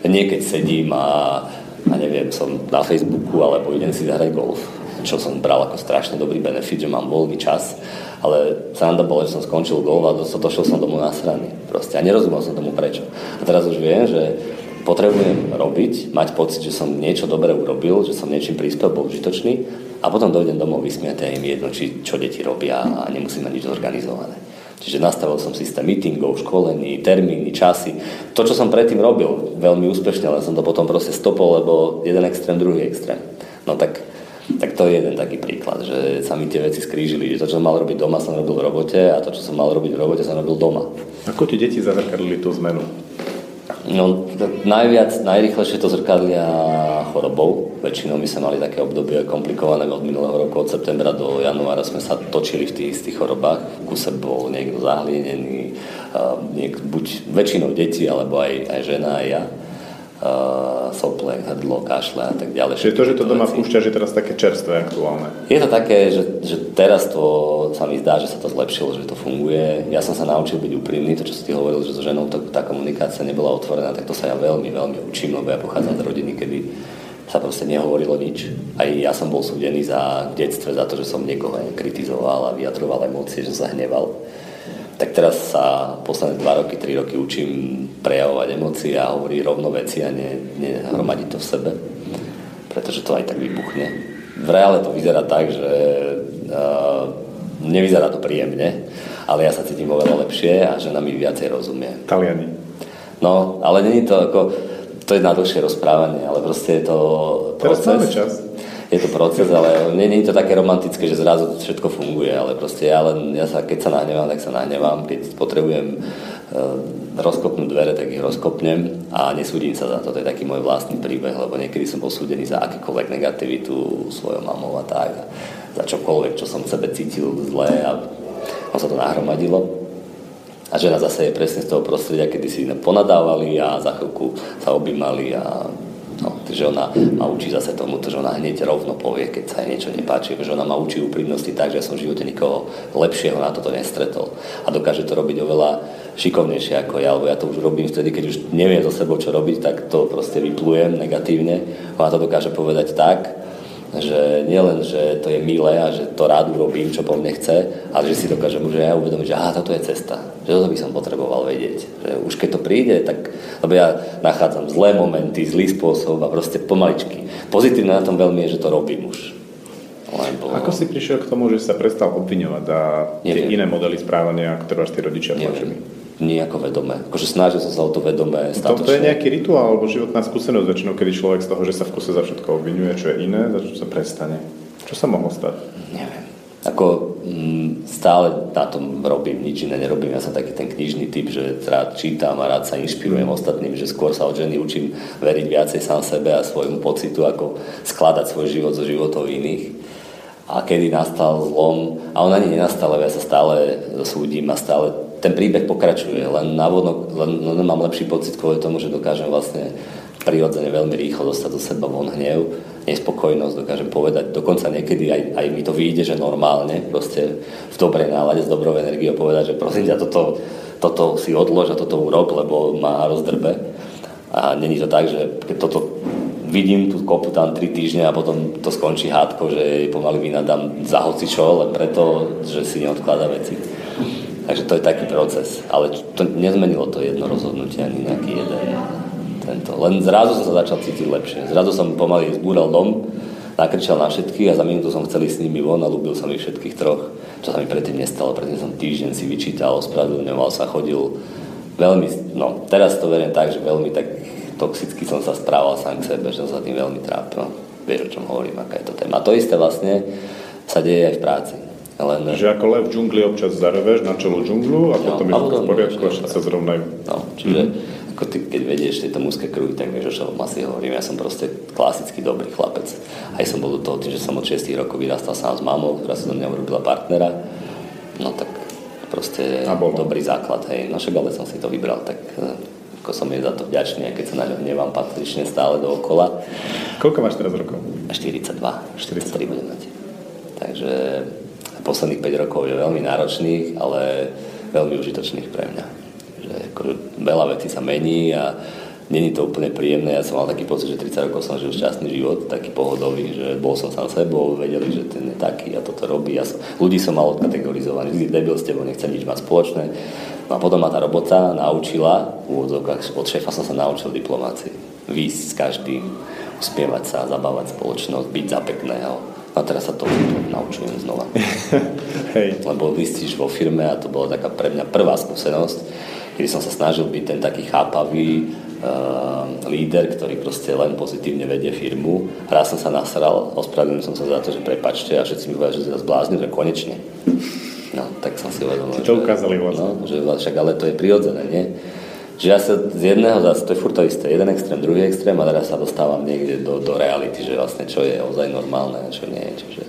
Nie keď sedím a, a neviem, som na Facebooku alebo idem si zahrať golf, čo som bral ako strašne dobrý benefit, že mám voľný čas, ale sranda bola, že som skončil golf a došiel som domov na strany. Proste a nerozumel som tomu prečo. A teraz už viem, že potrebujem robiť, mať pocit, že som niečo dobré urobil, že som niečím prispel, bol užitočný a potom dojdem domov vysmiať a im jedno, či, čo deti robia a nemusím mať nič zorganizované. Čiže nastavil som systém meetingov, školení, termíny, časy. To, čo som predtým robil veľmi úspešne, ale som to potom proste stopol, lebo jeden extrém, druhý extrém. No tak, tak to je jeden taký príklad, že sa mi tie veci skrížili, že to, čo som mal robiť doma, som robil v robote a to, čo som mal robiť v robote, som robil doma. Ako ti deti zazrkadlili tú zmenu? No, najviac, najrychlejšie to zrkadlia chorobou. Väčšinou my sme mali také obdobie komplikované od minulého roku, od septembra do januára sme sa točili v tých istých chorobách. kuse bol niekto zahlienený, niek, buď väčšinou deti, alebo aj, aj žena, aj ja uh, sople, hrdlo, kašle a tak ďalej. Čiže to, že to doma púšťaš, je teraz také čerstvé, aktuálne? Je to také, že, že teraz to sa mi zdá, že sa to zlepšilo, že to funguje. Ja som sa naučil byť úprimný, to, čo si ty hovoril, že so ženou to, tá komunikácia nebola otvorená, tak to sa ja veľmi, veľmi učím, lebo ja pochádzam z rodiny, kedy sa proste nehovorilo nič. Aj ja som bol súdený za detstve, za to, že som niekoho kritizoval a vyjadroval emócie, že sa hneval tak teraz sa posledné 2 roky, 3 roky učím prejavovať emócie a hovoriť rovno veci a nehromadiť to v sebe, pretože to aj tak vybuchne. V reále to vyzerá tak, že uh, nevyzerá to príjemne, ale ja sa cítim oveľa lepšie a žena mi viacej rozumie. Taliani. No, ale není to ako, to je na dlhšie rozprávanie, ale proste je to proces. Teraz máme čas je to proces, ale nie, nie je to také romantické, že zrazu všetko funguje, ale proste ja len, ja sa, keď sa nahnevám, tak sa nahnevám, keď potrebujem uh, rozkopnúť dvere, tak ich rozkopnem a nesúdim sa za to, to je taký môj vlastný príbeh, lebo niekedy som bol súdený za akýkoľvek negativitu svojou mamou a tak, a za čokoľvek, čo som v sebe cítil zle a on sa to nahromadilo. A žena zase je presne z toho prostredia, kedy si ponadávali a za chvíľku sa objímali a No, takže ona ma učí zase tomu, že ona hneď rovno povie, keď sa jej niečo nepáči, že ona ma učí úprimnosti tak, že som v živote nikoho lepšieho na toto nestretol. A dokáže to robiť oveľa šikovnejšie ako ja, lebo ja to už robím vtedy, keď už neviem so sebou, čo robiť, tak to proste vyplujem negatívne. Ona to dokáže povedať tak, že nielen, že to je milé a že to rád urobím, čo po mne chce, ale že si dokážem už ja uvedomiť, že aha, toto je cesta, že toto by som potreboval vedieť. Že už keď to príde, tak, lebo ja nachádzam zlé momenty, zlý spôsob a proste pomaličky. Pozitívne na tom veľmi je, že to robím už. Lebo... Ako si prišiel k tomu, že sa prestal obviňovať a tie iné modely správania, ktoré vás tí rodičia tlačili? Nejako vedomé. Akože snažil som sa o to vedomé. To, to je nejaký rituál alebo životná skúsenosť väčšinou, kedy človek z toho, že sa v kuse za všetko obvinuje, čo je iné, za čo sa prestane. Čo sa mohlo stať? Neviem. Ako m, mm, stále na tom robím, nič iné nerobím. Ja som taký ten knižný typ, že rád čítam a rád sa inšpirujem ostatným, že skôr sa od ženy učím veriť viacej sám sebe a svojmu pocitu, ako skladať svoj život zo životov iných a kedy nastal zlom. A on ani nenastal, ja sa stále súdim a stále ten príbeh pokračuje, len návodno, len, len mám lepší pocit kvôli tomu, že dokážem vlastne prirodzene veľmi rýchlo dostať do seba von hnev, nespokojnosť, dokážem povedať, dokonca niekedy aj, aj mi to vyjde, že normálne, proste v dobrej nálade, s dobrou energiou povedať, že prosím ťa, toto, toto si odlož a toto urob, lebo má rozdrbe. A není to tak, že keď toto vidím tú kopu tam 3 týždne a potom to skončí hádko, že pomaly vynadám za čo, len preto, že si neodkladá veci. Takže to je taký proces. Ale to nezmenilo to jedno rozhodnutie ani nejaký jeden tento. Len zrazu som sa začal cítiť lepšie. Zrazu som pomaly zbúral dom, nakričal na všetkých a za minútu som chcel ísť s nimi von a ľúbil som ich všetkých troch. Čo sa mi predtým nestalo, predtým som týždeň si vyčítal, ospravedlňoval sa, chodil veľmi, no teraz to verím tak, že veľmi tak toxicky som sa správal sám k sebe, že som sa tým veľmi trápil. Vieš, o čom hovorím, aká je to téma. A to isté vlastne sa deje aj v práci. Len... Že ako lev v džungli občas zareveš na čelo džunglu a no, potom je to v poriadku a sa zrovnajú. No, čiže mm-hmm. ako ty, keď vedieš tieto mužské kruhy, tak vieš, o čom asi hovorím. Ja som proste klasický dobrý chlapec. Aj som bol do toho tým, že som od 6 rokov vyrastal sám s mamou, ktorá sa do mňa urobila partnera. No tak proste dobrý základ, hej. No však ale som si to vybral, tak eh, ako som je za to vďačný, a keď sa na ňo hnevám patrične stále dookola. Koľko máš teraz rokov? 42. 43 budem mať. Takže posledných 5 rokov je veľmi náročných, ale veľmi užitočných pre mňa. Že akože veľa vecí sa mení a není to úplne príjemné. Ja som mal taký pocit, že 30 rokov som žil šťastný život, taký pohodový, že bol som sám sebou, vedeli, že ten je taký a toto robí. Ja som, ľudí som mal odkategorizovaný, debil s tebou, nechcem nič mať spoločné. No a potom ma tá robota naučila, od šéfa som sa naučil diplomácii. Výsť s každým, uspievať sa, zabávať spoločnosť, byť za pekného a teraz sa to naučujem znova. <laughs> Hej. Lebo vystíš vo firme a to bola taká pre mňa prvá skúsenosť, kedy som sa snažil byť ten taký chápavý uh, líder, ktorý proste len pozitívne vedie firmu. Raz som sa nasral, ospravedlnil som sa za to, že prepačte a všetci mi povedali, že sa zbláznil, že konečne. No, tak som si uvedomil, to ukázali no, že však ale to je prirodzené, nie? Že ja sa z jedného zase, to je furt to isté, jeden extrém, druhý extrém a teraz sa dostávam niekde do, do reality, že vlastne čo je ozaj normálne a čo nie je. Čiže...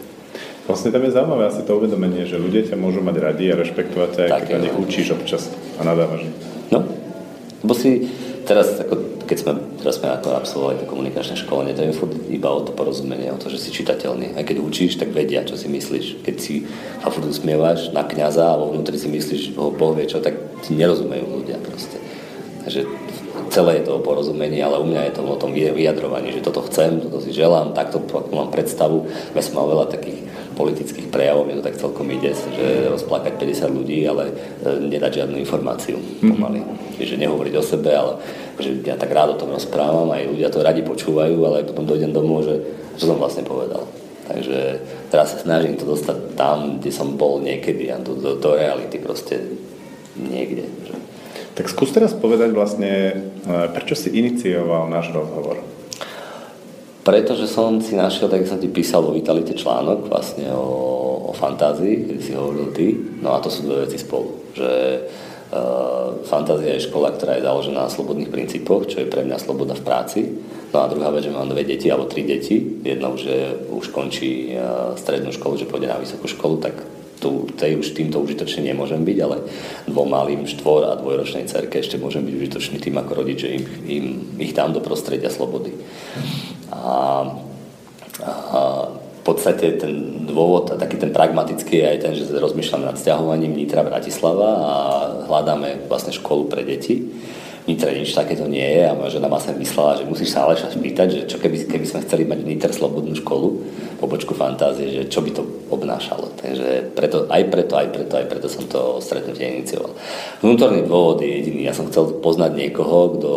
Vlastne tam je zaujímavé asi to uvedomenie, že ľudia ťa môžu mať radi a rešpektovať ťa, aj keď na nich učíš občas a nadávaš. No, lebo si teraz, ako, keď sme, teraz sme ako absolvovali to komunikačné školenie, to je iba o to porozumenie, o to, že si čitateľný. Aj keď učíš, tak vedia, čo si myslíš. Keď si a furt usmievaš na kňaza alebo vnútri si myslíš, že Boh vie čo, tak ti nerozumejú ľudia proste. Takže celé je to o porozumení, ale u mňa je to o tom vyjadrovaní, že toto chcem, toto si želám, takto mám predstavu. Ja som mal veľa takých politických prejavov, mne to tak celkom ide, že rozplakať 50 ľudí, ale e, nedať žiadnu informáciu mhm. pomaly. Mm-hmm. Že nehovoriť o sebe, ale že ja tak rád o tom rozprávam, aj ľudia to radi počúvajú, ale potom dojdem domov, že čo som vlastne povedal. Takže teraz sa snažím to dostať tam, kde som bol niekedy, a do, do, do reality proste niekde. Že... Tak skús teraz povedať vlastne, e, prečo si inicioval náš rozhovor? Pretože som si našiel, tak som ti písal vo Vitalite článok vlastne o, o fantázii, kedy si hovoril ty. No a to sú dve veci spolu. Že uh, fantázia je škola, ktorá je založená na slobodných princípoch, čo je pre mňa sloboda v práci. No a druhá vec, že mám dve deti alebo tri deti. Jedna už, je, už končí uh, strednú školu, že pôjde na vysokú školu, tak tu, tej už týmto užitočne nemôžem byť, ale dvom malým štvor a dvojročnej cerke ešte môžem byť užitočný tým ako rodič, že im, im, ich dám do prostredia slobody. A, a v podstate ten dôvod, taký ten pragmatický je aj ten, že rozmýšľame nad stiahovaním Nitra Bratislava a hľadáme vlastne školu pre deti. Nitre nič takéto nie je a moja žena ma sem myslela, že musíš sa Aleša spýtať, že čo keby, keby sme chceli mať v Nitre slobodnú školu, pobočku fantázie, že čo by to obnášalo. Takže preto, aj preto, aj preto, aj preto som to stretnutie inicioval. Vnútorný dôvod je jediný. Ja som chcel poznať niekoho, kto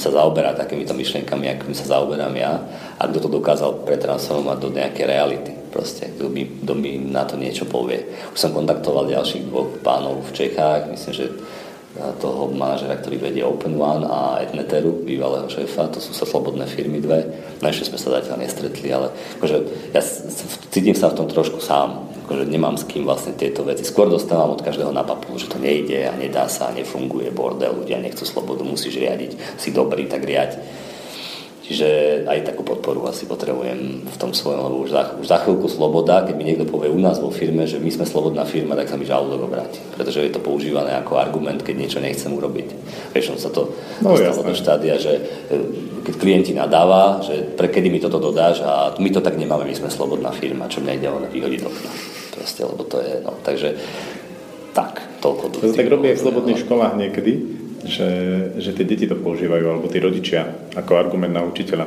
sa zaoberá takýmito myšlienkami, akým sa zaoberám ja a kto to dokázal pretransformovať do nejakej reality. Proste, kto mi, kto mi na to niečo povie. Už som kontaktoval ďalších dvoch pánov v Čechách, myslím, že toho manažera, ktorý vedie Open One a Etneteru, bývalého šéfa, to sú sa slobodné firmy dve. No ešte sme sa zatiaľ nestretli, ale akože ja cítim sa v tom trošku sám, akože nemám s kým vlastne tieto veci. Skôr dostávam od každého na papu, že to nejde a nedá sa, nefunguje bordel, ľudia nechcú slobodu, musíš riadiť, si dobrý, tak riať Čiže aj takú podporu asi potrebujem v tom svojom, lebo už za, už za chvíľku sloboda, keď mi niekto povie u nás vo firme, že my sme slobodná firma, tak sa mi žalúdok obráti. Pretože je to používané ako argument, keď niečo nechcem urobiť. Vieš, sa to no, dostalo do štádia, že e, keď klienti nadáva, že pre kedy mi toto dodáš a my to tak nemáme, my sme slobodná firma, čo mňa ide len vyhodiť okna. Proste, lebo to je, no, takže tak, toľko. To tak robí aj v slobodných školách niekedy, že, že tie deti to používajú, alebo tí rodičia, ako argument na učiteľa.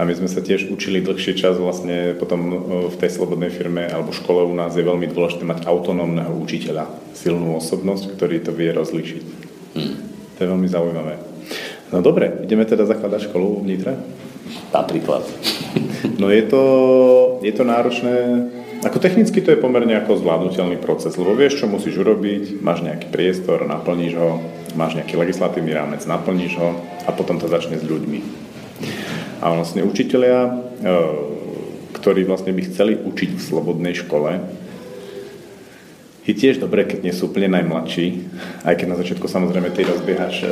A my sme sa tiež učili dlhší čas vlastne potom v tej slobodnej firme alebo škole u nás je veľmi dôležité mať autonómneho učiteľa, silnú osobnosť, ktorý to vie rozlíšiť. Hmm. To je veľmi zaujímavé. No dobre, ideme teda zakladať školu v Nitre? Napríklad. No je to, je to náročné ako technicky to je pomerne ako zvládnutelný proces, lebo vieš, čo musíš urobiť, máš nejaký priestor, naplníš ho, máš nejaký legislatívny rámec, naplníš ho a potom to začne s ľuďmi. A vlastne učiteľia, e, ktorí vlastne by chceli učiť v slobodnej škole, je tiež dobré, keď nie sú úplne najmladší, aj keď na začiatku samozrejme ty rozbiehaš, e,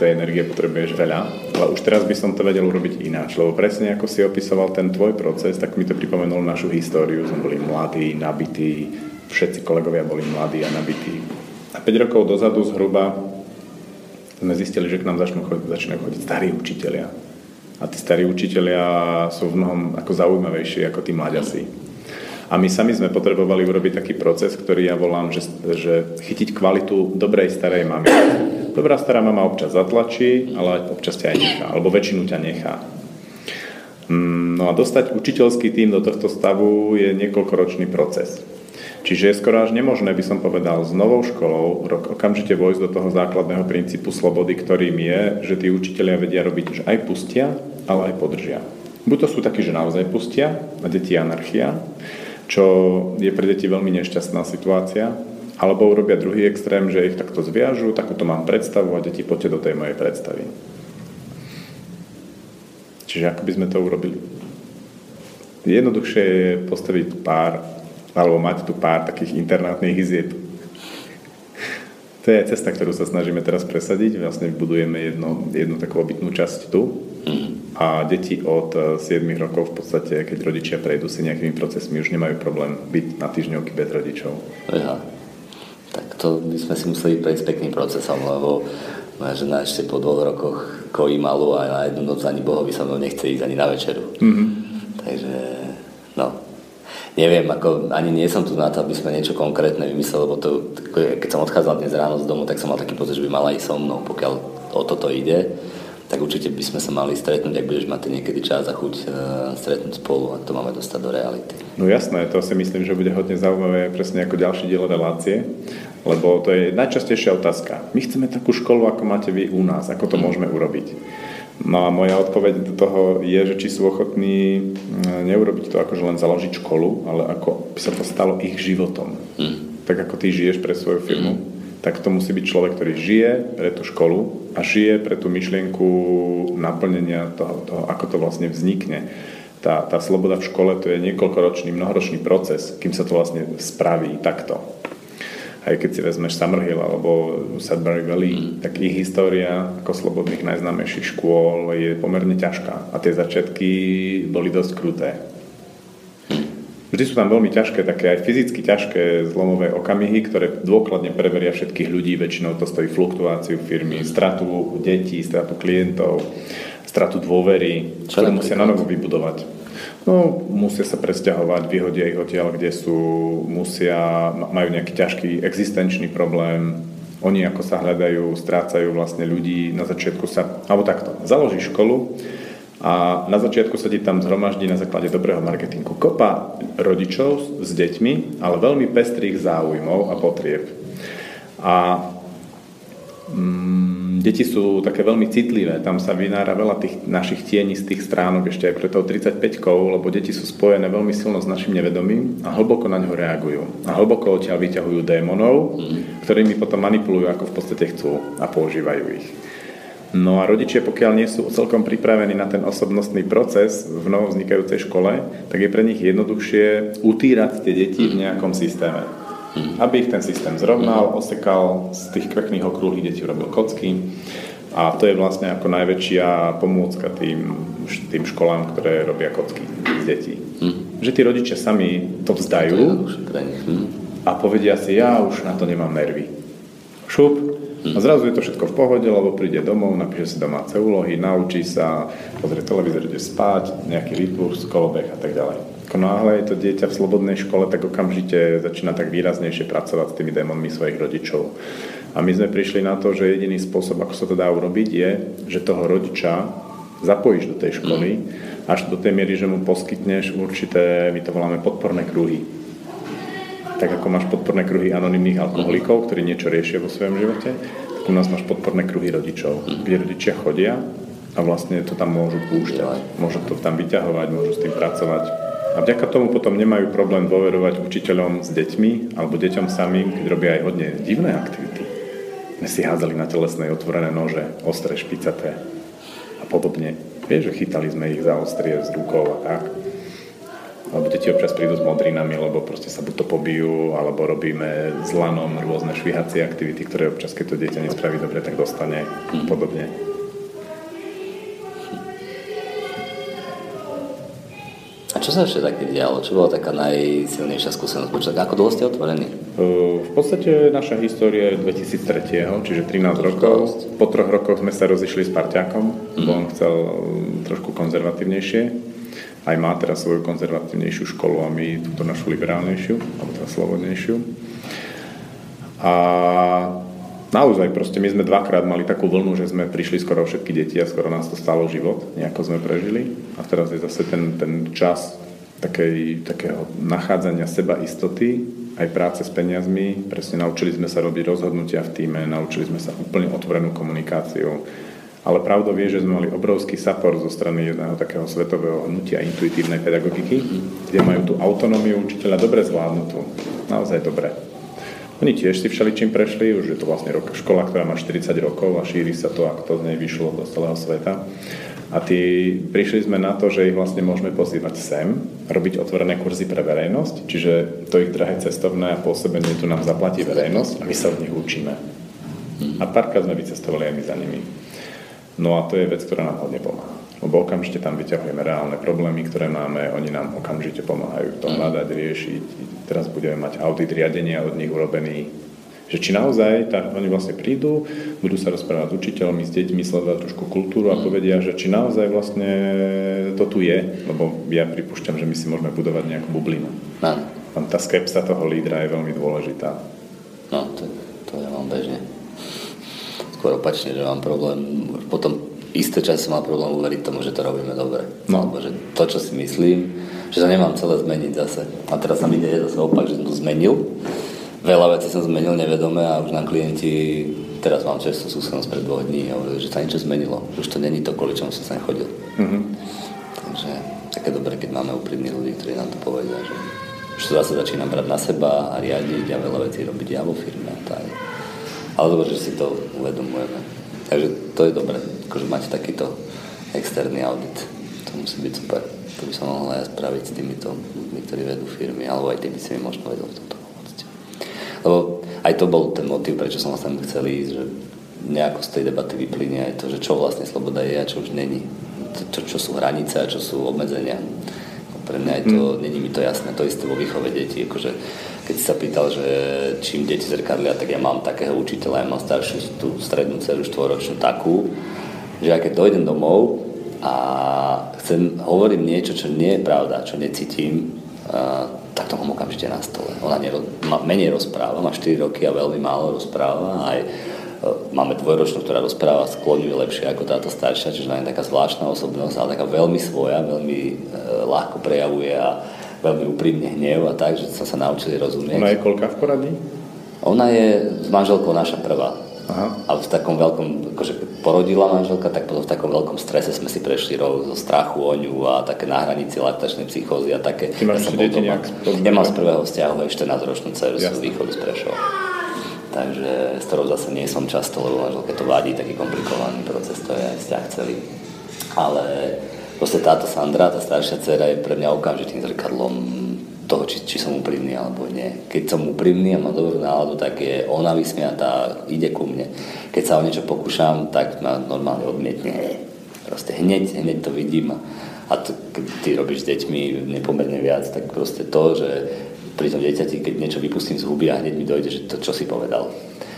tej energie potrebuješ veľa, ale už teraz by som to vedel urobiť ináč, lebo presne ako si opisoval ten tvoj proces, tak mi to pripomenulo našu históriu, sme boli mladí, nabití, všetci kolegovia boli mladí a nabití. A 5 rokov dozadu zhruba sme zistili, že k nám začnú chodiť, začínajú chodiť starí učiteľia. A tí starí učiteľia sú v mnohom ako zaujímavejší ako tí mladiasi. A my sami sme potrebovali urobiť taký proces, ktorý ja volám, že, že chytiť kvalitu dobrej starej mamy. Dobrá stará mama občas zatlačí, ale občas ťa aj nechá, alebo väčšinu ťa nechá. Mm, no a dostať učiteľský tým do tohto stavu je niekoľkoročný proces. Čiže je skoro až nemožné, by som povedal, s novou školou okamžite vojsť do toho základného princípu slobody, ktorým je, že tí učiteľia vedia robiť, že aj pustia, ale aj podržia. Buď to sú takí, že naozaj pustia a deti anarchia, čo je pre deti veľmi nešťastná situácia. Alebo urobia druhý extrém, že ich takto zviažu, takúto mám predstavu a deti poďte do tej mojej predstavy. Čiže ako by sme to urobili? Jednoduchšie je postaviť pár, alebo mať tu pár takých internátnych izieb. To je cesta, ktorú sa snažíme teraz presadiť. Vlastne budujeme jednu takú obytnú časť tu. A deti od 7 e, rokov v podstate, keď rodičia prejdú si nejakými procesmi, už nemajú problém byť na týždňovky bez rodičov. Ja. Tak to by sme si museli prejsť pekným procesom, lebo moja žena ešte po dvoch rokoch kojí malú a na jednu noc ani Bohovi sa mnou nechce ísť ani na večeru. Mm-hmm. Takže, no, neviem, ako ani nie som tu na to, aby sme niečo konkrétne vymysleli, lebo to, keď som odchádzal dnes ráno z domu, tak som mal taký pocit, že by mala ísť so mnou, pokiaľ o toto ide tak určite by sme sa mali stretnúť, ak budeš mať niekedy čas a chuť uh, stretnúť spolu a to máme dostať do reality. No jasné, to si myslím, že bude hodne zaujímavé presne ako ďalší diel relácie, lebo to je najčastejšia otázka. My chceme takú školu, ako máte vy u nás, ako to mm. môžeme urobiť. No a moja odpoveď do toho je, že či sú ochotní mm, neurobiť to ako, že len založiť školu, ale ako by sa to stalo ich životom. Mm. Tak ako ty žiješ pre svoju firmu, mm tak to musí byť človek, ktorý žije pre tú školu a žije pre tú myšlienku naplnenia toho, toho ako to vlastne vznikne. Tá, tá sloboda v škole to je niekoľkoročný, mnohoročný proces, kým sa to vlastne spraví takto. Aj keď si vezmeš Summerhill alebo Sudbury Valley, mm. tak ich história ako slobodných najznámejších škôl je pomerne ťažká. A tie začiatky boli dosť kruté. Vždy sú tam veľmi ťažké, také aj fyzicky ťažké zlomové okamihy, ktoré dôkladne preveria všetkých ľudí. Väčšinou to stojí fluktuáciu firmy, stratu detí, stratu klientov, stratu dôvery, Čo ktoré musia na novo vybudovať. No, musia sa presťahovať, vyhodia ich odtiaľ, kde sú, musia, majú nejaký ťažký existenčný problém, oni ako sa hľadajú, strácajú vlastne ľudí, na začiatku sa, alebo takto, založí školu, a na začiatku sa ti tam zhromaždí na základe dobrého marketingu kopa rodičov s deťmi, ale veľmi pestrých záujmov a potrieb. A mm, deti sú také veľmi citlivé, tam sa vynára veľa tých našich tiení z tých stránok ešte aj pre tou 35 lebo deti sú spojené veľmi silno s našim nevedomím a hlboko na ňo reagujú. A hlboko odtiaľ vyťahujú démonov, mm. ktorými potom manipulujú, ako v podstate chcú a používajú ich. No a rodičia, pokiaľ nie sú celkom pripravení na ten osobnostný proces v novovznikajúcej škole, tak je pre nich jednoduchšie utírať tie deti v nejakom systéme. Aby ich ten systém zrovnal, osekal, z tých kvekných okrúhlych detí urobil kocky. A to je vlastne ako najväčšia pomôcka tým, tým školám, ktoré robia kocky z detí. Že tí rodičia sami to vzdajú a povedia si, ja už na to nemám nervy. Šup, a zrazu je to všetko v pohode, lebo príde domov, napíše si domáce úlohy, naučí sa, pozrie televízor, ide spať, nejaký rytmus, kolobeh a tak ďalej. Ako náhle je to dieťa v slobodnej škole, tak okamžite začína tak výraznejšie pracovať s tými démonmi svojich rodičov. A my sme prišli na to, že jediný spôsob, ako sa to dá urobiť, je, že toho rodiča zapojíš do tej školy až do tej miery, že mu poskytneš určité, my to voláme podporné kruhy tak ako máš podporné kruhy anonimných alkoholikov, ktorí niečo riešia vo svojom živote, tak u nás máš podporné kruhy rodičov, kde rodičia chodia a vlastne to tam môžu púšťať. Môžu to tam vyťahovať, môžu s tým pracovať. A vďaka tomu potom nemajú problém dôverovať učiteľom s deťmi alebo deťom samým, keď robia aj hodne divné aktivity. My si hádzali na telesnej otvorené nože, ostré, špicaté a podobne. Vieš, že chytali sme ich za ostrie z rukou a tak lebo deti občas prídu s modrinami, lebo proste sa buď to pobijú, alebo robíme s lanom rôzne švihacie aktivity, ktoré občas, keď to dieťa nespraví dobre, tak dostane mm. podobne. A čo sa ešte také dialo? Čo bola taká najsilnejšia skúsenosť? Počuť, ako dlho ste otvorení? V podstate naša história je 2003, čiže 13 rokov. Po troch rokoch sme sa rozišli s parťákom, mm. bo on chcel trošku konzervatívnejšie aj má teraz svoju konzervatívnejšiu školu a my túto našu liberálnejšiu, alebo teda slobodnejšiu. A naozaj proste my sme dvakrát mali takú vlnu, že sme prišli skoro všetky deti a skoro nás to stalo život, nejako sme prežili. A teraz je zase ten, ten čas takej, takého nachádzania seba istoty, aj práce s peniazmi. Presne naučili sme sa robiť rozhodnutia v týme, naučili sme sa úplne otvorenú komunikáciu, ale pravdou vie, že sme mali obrovský support zo strany jedného takého svetového hnutia intuitívnej pedagogiky, kde majú tú autonómiu učiteľa dobre zvládnutú. Naozaj dobre. Oni tiež si všeličím prešli, už je to vlastne škola, ktorá má 40 rokov a šíri sa to, ako to z nej vyšlo do celého sveta. A tí, prišli sme na to, že ich vlastne môžeme pozývať sem, robiť otvorené kurzy pre verejnosť, čiže to ich drahé cestovné a pôsobenie tu nám zaplatí verejnosť a my sa od nich učíme. A párkrát sme vycestovali aj my za nimi. No a to je vec, ktorá nám hodne pomáha. Lebo okamžite tam vyťahujeme reálne problémy, ktoré máme, oni nám okamžite pomáhajú to hľadať, riešiť. Teraz budeme mať audit riadenia od nich urobený že či naozaj, tak oni vlastne prídu, budú sa rozprávať s učiteľmi, s deťmi, sledovať trošku kultúru a povedia, že či naozaj vlastne to tu je, lebo ja pripúšťam, že my si môžeme budovať nejakú bublinu. No. Tam tá skepsa toho lídra je veľmi dôležitá. No, to, to ja mám bežne. Skôr opačne, že mám problém, už potom isté čas som mal problém uveriť tomu, že to robíme dobre. No. Alebo že to, čo si myslím, že to nemám celé zmeniť zase. A teraz sa mi ide zase opak, že som to zmenil veľa vecí som zmenil nevedome a už nám klienti, teraz mám často skúsenosť pred dvoch dní hovorili, že sa niečo zmenilo. Už to není to, kvôli čomu som sa chodil. Mm-hmm. Takže také dobré, keď máme úprimní ľudí, ktorí nám to povedia, že už sa zase začínam brať na seba a riadiť a veľa vecí robiť ja vo firme tak. Ale dobre, že si to uvedomujeme. Takže to je dobré, akože mať takýto externý audit. To musí byť super. To by som mohol aj spraviť s týmito ľuďmi, ktorí vedú firmy, alebo aj tými si mi možno vedel v tomto. Lebo aj to bol ten motiv, prečo som vlastne chcel ísť, že nejako z tej debaty vyplynie aj to, že čo vlastne sloboda je a čo už není. Čo, čo sú hranice a čo sú obmedzenia. Pre mňa je to, mm. není mi to jasné, to isté vo výchove detí. Akože, keď si sa pýtal, že čím deti zrkadlia, tak ja mám takého učiteľa, ja mám staršiu tú strednú dceru štvoročnú takú, že aj keď dojdem domov a chcem, hovorím niečo, čo nie je pravda, čo necítim, tak to mám okamžite na stole. Ona nero, ma, menej rozpráva, má 4 roky a veľmi málo rozpráva. Aj máme dvojročnú, ktorá rozpráva skloňuje lepšie ako táto staršia, čiže ona je taká zvláštna osobnosť, ale taká veľmi svoja, veľmi e, ľahko prejavuje a veľmi úprimne hnev a tak, že sa sa naučili rozumieť. Ona je koľka v poradí? Ona je s manželkou naša prvá. Aha. A v takom veľkom, akože porodila manželka, tak potom v takom veľkom strese sme si prešli rok zo strachu o ňu a také na hranici laktačnej psychózy a také. Ty máš ja deti nejak Nemám z prvého vzťahu aj 14-ročnú dceru z východu z Prešova. Takže s ktorou zase nie som často, lebo manželke to vadí, taký komplikovaný proces, to je aj vzťah celý. Ale proste táto Sandra, tá staršia dcera je pre mňa okamžitým zrkadlom toho, či, či som úprimný alebo nie. Keď som úprimný a mám dobrú náladu, tak je ona vysmiatá, ide ku mne. Keď sa o niečo pokúšam, tak ma normálne odmietne. Proste hneď, hneď to vidím. A to, keď ty robíš s deťmi nepomerne viac, tak proste to, že pri tom dieťati, keď niečo vypustím z huby a hneď mi dojde, že to, čo si povedal,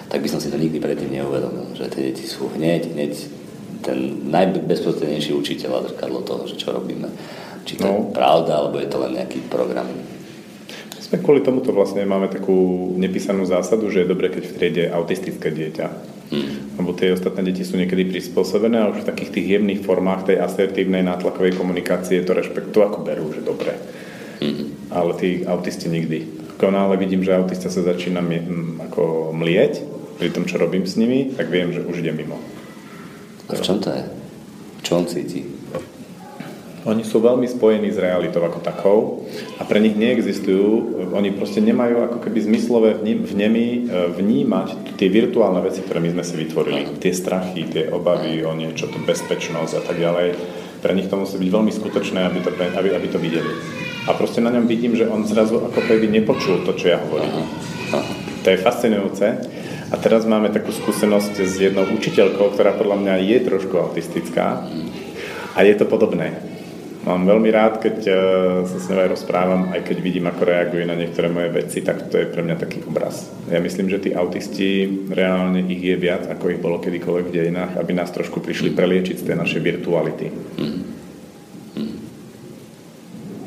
tak by som si to nikdy predtým neuvedomil. Že tie deti sú hneď, hneď ten najbezprostrednejší učiteľ a zrkadlo toho, že čo robíme. Či to no. je pravda, alebo je to len nejaký program sme kvôli tomuto vlastne máme takú nepísanú zásadu, že je dobre, keď v triede autistické dieťa. Mm. Lebo tie ostatné deti sú niekedy prispôsobené a už v takých tých jemných formách tej asertívnej nátlakovej komunikácie to rešpektu ako berú, že dobre. Mm. Ale tí autisti nikdy. Ako náhle vidím, že autista sa začína mi, ako mlieť pri tom, čo robím s nimi, tak viem, že už ide mimo. A v čom to je? Čo on cíti? Oni sú veľmi spojení s realitou ako takou a pre nich neexistujú, oni proste nemajú ako keby zmyslové vnemy e, vnímať tie virtuálne veci, ktoré my sme si vytvorili. Tie strachy, tie obavy o niečo, tú bezpečnosť a tak ďalej. Pre nich to musí byť veľmi skutočné, aby to, aby, aby to videli. A proste na ňom vidím, že on zrazu ako keby nepočul to, čo ja hovorím. To je fascinujúce. A teraz máme takú skúsenosť s jednou učiteľkou, ktorá podľa mňa je trošku autistická. A je to podobné Mám veľmi rád, keď uh, sa s ňou aj rozprávam, aj keď vidím, ako reaguje na niektoré moje veci, tak to je pre mňa taký obraz. Ja myslím, že tí autisti, reálne ich je viac, ako ich bolo kedykoľvek v dejinách, aby nás trošku prišli preliečiť z tej našej virtuality. Mm.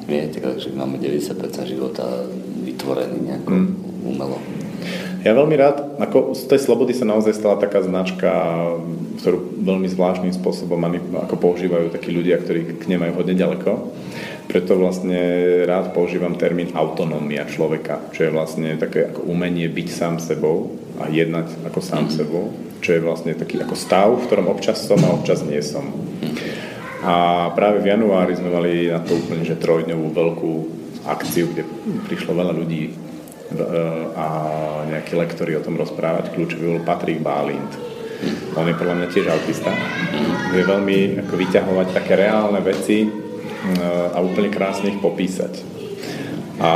Mm. Viete, že máme 90% života vytvorený nejako mm. umelo. Ja veľmi rád, ako z tej slobody sa naozaj stala taká značka, ktorú veľmi zvláštnym spôsobom ako používajú takí ľudia, ktorí k nej majú hodne ďaleko. Preto vlastne rád používam termín autonómia človeka, čo je vlastne také ako umenie byť sám sebou a jednať ako sám mm-hmm. sebou, čo je vlastne taký ako stav, v ktorom občas som a občas nie som. A práve v januári sme mali na to úplne že trojdňovú veľkú akciu, kde prišlo veľa ľudí a nejakí lektori o tom rozprávať. Kľúčový bol Patrik Bálint. On je podľa mňa tiež autista. Vie veľmi ako vyťahovať také reálne veci a úplne krásne ich popísať. A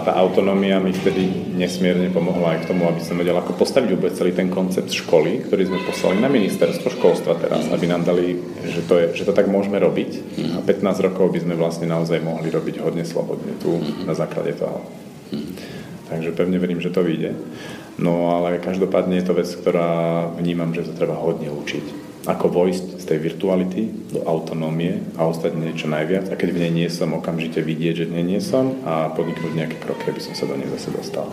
tá autonómia mi vtedy nesmierne pomohla aj k tomu, aby som vedel, ako postaviť vôbec celý ten koncept školy, ktorý sme poslali na ministerstvo školstva teraz, aby nám dali, že to, je, že to tak môžeme robiť. A 15 rokov by sme vlastne naozaj mohli robiť hodne slobodne tu na základe toho. Takže pevne verím, že to vyjde. No ale každopádne je to vec, ktorá vnímam, že to treba hodne učiť ako vojsť z tej virtuality do autonómie a ostať niečo najviac a keď v nej nie som, okamžite vidieť, že v nej nie som a podniknúť nejaké kroky, aby som sa do nej zase dostal.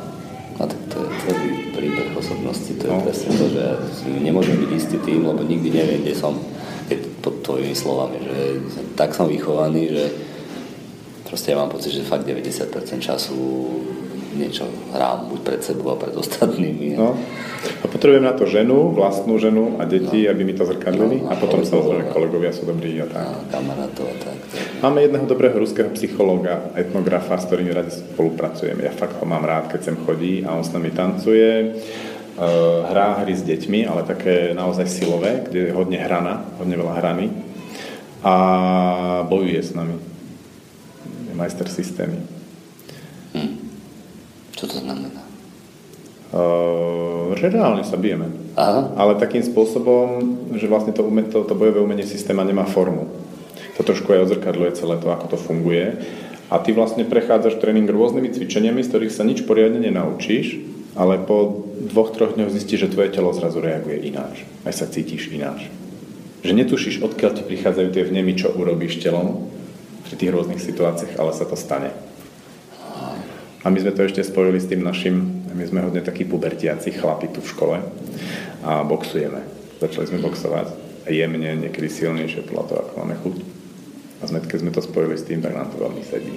A tak to je celý príbeh osobnosti, to je no. presne to, že nemôžem byť istý tým, lebo nikdy neviem, kde som, keď pod tvojimi slovami, že tak som vychovaný, že proste ja mám pocit, že fakt 90% času niečo hrám buď pred sebou a pred ostatnými. No. A potrebujem na to ženu, vlastnú ženu a deti, no. aby mi to zrkadlili no, a potom samozrejme kolegovia sú dobrí a tak. A kamarátov a tak, tak. Máme jedného dobrého ruského psychológa, etnografa, s ktorým radi spolupracujem. Ja fakt ho mám rád, keď sem chodí a on s nami tancuje. Uh, hrá hry s deťmi, ale také naozaj silové, kde je hodne hrana, hodne veľa hrany a bojuje s nami. Je majster systémy. Hm. Čo to znamená? Uh, že reálne sa bijeme. Aha. Ale takým spôsobom, že vlastne to, to, to bojové umenie systéma nemá formu. To trošku aj odzrkadľuje celé to, ako to funguje. A ty vlastne prechádzaš tréning rôznymi cvičeniami, z ktorých sa nič poriadne nenaučíš, ale po dvoch, troch dňoch zistíš, že tvoje telo zrazu reaguje ináč. Aj sa cítiš ináč. Že netušíš, odkiaľ ti prichádzajú tie vnemy, čo urobíš telom pri tých rôznych situáciách, ale sa to stane. A my sme to ešte spojili s tým našim, my sme hodne takí pubertiaci chlapi tu v škole a boxujeme. Začali sme boxovať jemne, niekedy silnejšie podľa toho, ako máme chuť. A sme, keď sme to spojili s tým, tak nám to veľmi sedí.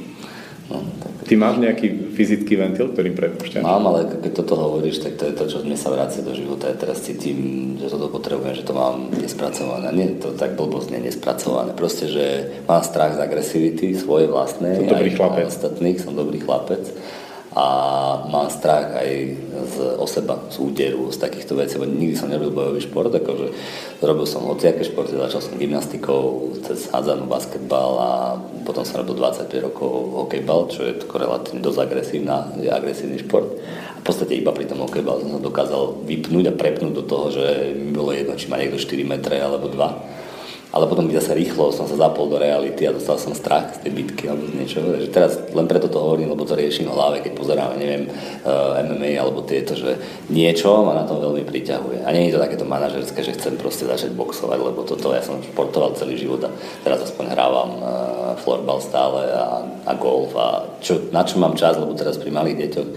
No, tak... Ty máš nejaký fyzický ventil, ktorým prepúšťaš? Mám, ale keď toto hovoríš, tak to je to, čo mne sa vrácia do života. Ja teraz cítim, že toto potrebujem, že to mám nespracované. Nie to tak blbostne nespracované. Proste, že mám strach z agresivity svoje vlastné. Som dobrý chlapec. ostatných, som dobrý chlapec a mám strach aj z o seba, z úderu, z takýchto vecí, lebo nikdy som nerobil bojový šport, akože robil som hociaké športy, začal som gymnastikou, cez hádzanú basketbal a potom som robil 25 rokov hokejbal, čo je tako relatívne dosť agresívna, je agresívny šport. A v podstate iba pri tom hokejbal som sa dokázal vypnúť a prepnúť do toho, že mi bolo jedno, či má niekto 4 metre alebo 2 ale potom zase rýchlo som sa zapol do reality a dostal som strach z tej bitky alebo z niečoho. Takže teraz len preto to hovorím, lebo to riešim v hlave, keď pozeráme, neviem, eh, MMA alebo tieto, že niečo ma na tom veľmi priťahuje. A nie je to takéto manažerské, že chcem proste začať boxovať, lebo toto ja som športoval celý život a teraz aspoň hrávam uh, florbal stále a, a golf a čo, na čo mám čas, lebo teraz pri malých deťoch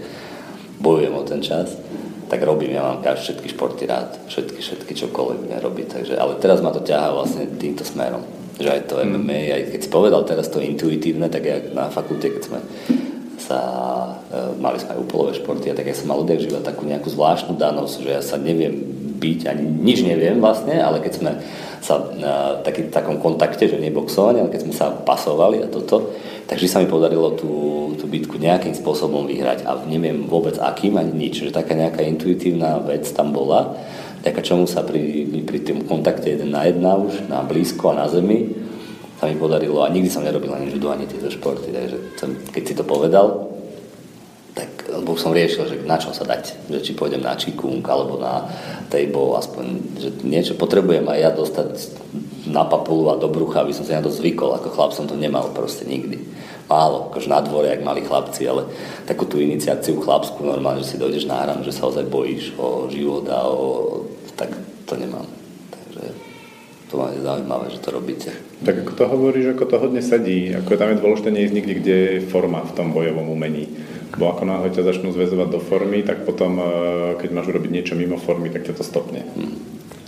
bojujem o ten čas tak robím, ja mám všetky športy rád, všetky, všetky čokoľvek budem robiť, takže, ale teraz ma to ťahá vlastne týmto smerom, že aj to MMA, mm. aj keď si povedal teraz to intuitívne, tak ja na fakulte, keď sme sa, e, mali sme aj úplové športy, a tak ja som mal odjak živa takú nejakú zvláštnu danosť, že ja sa neviem byť, ani nič neviem vlastne, ale keď sme sa na taký, takom kontakte, že neboxovanie, ale keď sme sa pasovali a toto, Takže sa mi podarilo tú, tú bitku nejakým spôsobom vyhrať a neviem vôbec akým ani nič. Že taká nejaká intuitívna vec tam bola, taká čomu sa pri, pri tým kontakte jeden na jedna už, na blízko a na zemi, sa mi podarilo a nikdy som nerobil ani judo, ani tieto športy. Takže keď si to povedal, tak lebo som riešil, že na čo sa dať. Že či pôjdem na čikung alebo na table, aspoň, že niečo potrebujem aj ja dostať na papulu a do brucha, aby som sa na to zvykol. Ako chlap som to nemal proste nikdy málo, akože na dvore, jak mali chlapci, ale takú tú iniciáciu chlapskú normálne, že si dojdeš na hranu, že sa ozaj bojíš o život a o... tak to nemám. Takže to ma je zaujímavé, že to robíte. Tak ako to hovoríš, ako to hodne sadí, ako tam je dôležité neísť nikdy, kde je forma v tom bojovom umení. Bo ako náhle ťa začnú zväzovať do formy, tak potom, eh, keď máš urobiť niečo mimo formy, tak ťa to stopne. Hmm.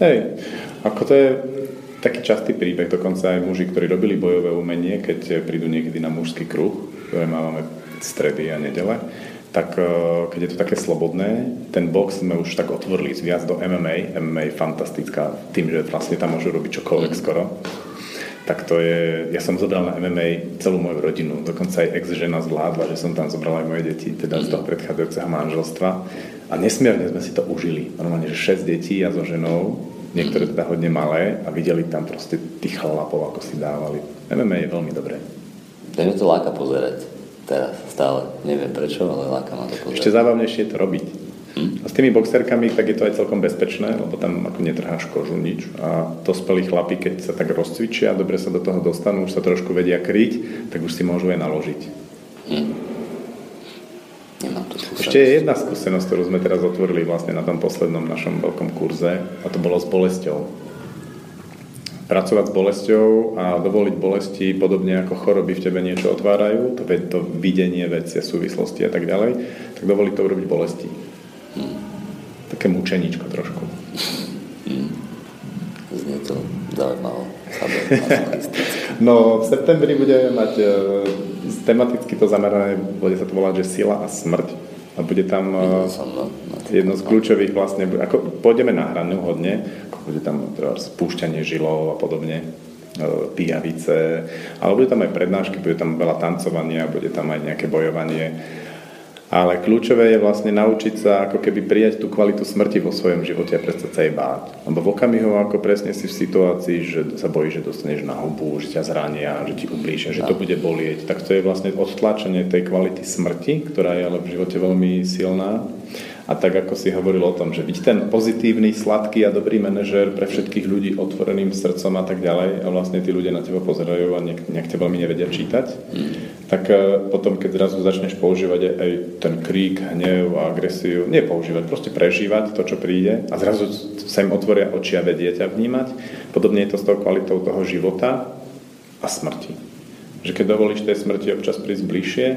Hej, ako to je, taký častý príbeh, dokonca aj muži, ktorí robili bojové umenie, keď prídu niekedy na mužský kruh, ktoré máme stredy a nedele, tak e, keď je to také slobodné, ten box sme už tak otvorili viac do MMA. MMA je fantastická tým, že vlastne tam môžu robiť čokoľvek skoro. Tak to je, ja som zobral na MMA celú moju rodinu, dokonca aj ex-žena zvládla, že som tam zobral aj moje deti, teda z toho predchádzajúceho manželstva. A nesmierne sme si to užili. Normálne, že 6 detí a so ženou niektoré teda hodne malé a videli tam proste tých chlapov, ako si dávali. MMA je veľmi dobré. To to láka pozerať. Teraz stále. Neviem prečo, ale láka ma to pozrieť. Ešte zábavnejšie je to robiť. A s tými boxerkami tak je to aj celkom bezpečné, lebo tam ako netrháš kožu nič. A dospelí chlapi, keď sa tak rozcvičia a dobre sa do toho dostanú, už sa trošku vedia kryť, tak už si môžu aj naložiť. Hm. Nemám tu Ešte je jedna skúsenosť, ktorú sme teraz otvorili vlastne na tom poslednom našom veľkom kurze a to bolo s bolesťou pracovať s bolesťou a dovoliť bolesti podobne ako choroby v tebe niečo otvárajú, to, to videnie veci, súvislosti a tak ďalej, tak dovoliť to urobiť bolesti. Hmm. Také mučeníčko trošku. Hmm. Znie to zaujímavé. <laughs> no, v septembri budeme mať uh, tematicky to zamerané, bude sa to volať, že sila a smrť. A bude tam uh, jedno z kľúčových vlastne, ako pôjdeme na hranu hodne, bude tam teda spúšťanie žilov a podobne, e, pijavice, ale bude tam aj prednášky, bude tam veľa tancovania, bude tam aj nejaké bojovanie. Ale kľúčové je vlastne naučiť sa ako keby prijať tú kvalitu smrti vo svojom živote a prestať sa jej báť. Lebo v okamihu, ako presne si v situácii, že sa bojíš, že dostaneš na hubu, že ťa zrania, že ti ublížia, že to bude bolieť, tak to je vlastne odtlačenie tej kvality smrti, ktorá je ale v živote veľmi silná a tak ako si hovoril o tom, že byť ten pozitívny, sladký a dobrý manažer pre všetkých ľudí otvoreným srdcom a tak ďalej a vlastne tí ľudia na teba pozerajú a nejak, nejak ťa veľmi nevedia čítať, mm. tak uh, potom, keď zrazu začneš používať aj ten krík, hnev a agresiu, nie používať, proste prežívať to, čo príde a zrazu sa im otvoria oči a vedie ťa vnímať. Podobne je to s tou kvalitou toho života a smrti. Že keď dovolíš tej smrti občas prísť bližšie,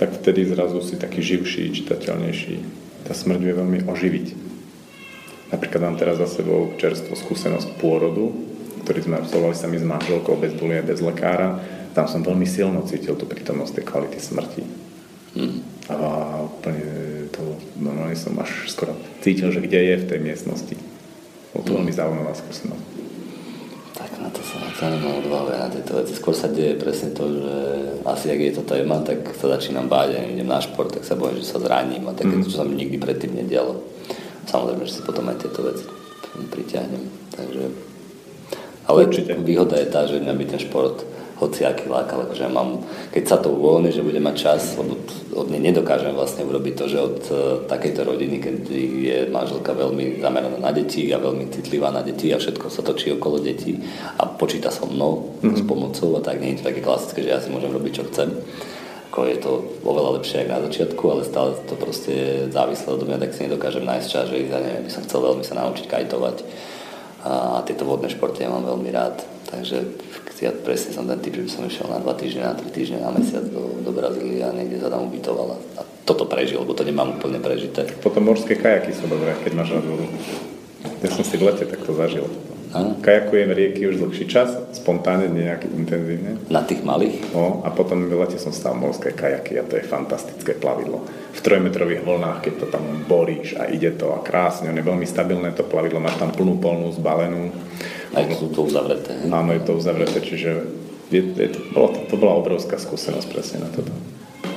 tak vtedy zrazu si taký živší, čitateľnejší tá smrť vie veľmi oživiť. Napríklad mám teraz za sebou čerstvo skúsenosť pôrodu, ktorý sme absolvovali sami s manželkou bez bulie, bez lekára. Tam som veľmi silno cítil tú prítomnosť tej kvality smrti. Hmm. A úplne to, normálne som až skoro cítil, že kde je v tej miestnosti. Bolo to veľmi zaujímavá skúsenosť. Na to sa na nemám odvahu na tieto veci. Skôr sa deje presne to, že asi ak je to téma, tak sa začínam báť, ja idem na šport, tak sa bojím, že sa zraním a také, mm. čo sa mi nikdy predtým nedialo. Samozrejme, že si potom aj tieto veci priťahnem. Takže... Ale Určite. výhoda je tá, že mňa by ten šport hociaký lákal, akože ja mám, keď sa to uvoľní, že budem mať čas, lebo od nej nedokážem vlastne urobiť to, že od uh, takejto rodiny, keď je manželka veľmi zameraná na deti a veľmi citlivá na deti a všetko sa točí okolo detí a počíta so mnou mm-hmm. s pomocou a tak nie je to také klasické, že ja si môžem robiť, čo chcem. Ako je to oveľa lepšie ako na začiatku, ale stále to proste je závislé od mňa, tak si nedokážem nájsť čas, že ja neviem, by som chcel veľmi sa naučiť kajtovať a tieto vodné športy ja mám veľmi rád. Takže ja presne som ten typ, že by som išiel na dva týždne, na tri týždne, na mesiac do, do Brazílie a niekde sa tam ubytoval a toto prežil, lebo to nemám úplne prežité. Potom morské kajaky sú dobré, keď máš rád vodu. Ja som si v lete takto zažil. Ano. Kajakujem rieky už dlhší čas, spontánne, nejak intenzívne. Na tých malých? No, a potom v lete som stal morské kajaky a to je fantastické plavidlo. V trojmetrových vlnách, keď to tam boríš a ide to a krásne, on je veľmi stabilné to plavidlo, máš tam plnú polnú zbalenú. Aj sú to uzavreté. Áno, je to uzavreté, čiže je, je to, bolo, to, to bola obrovská skúsenosť presne na toto.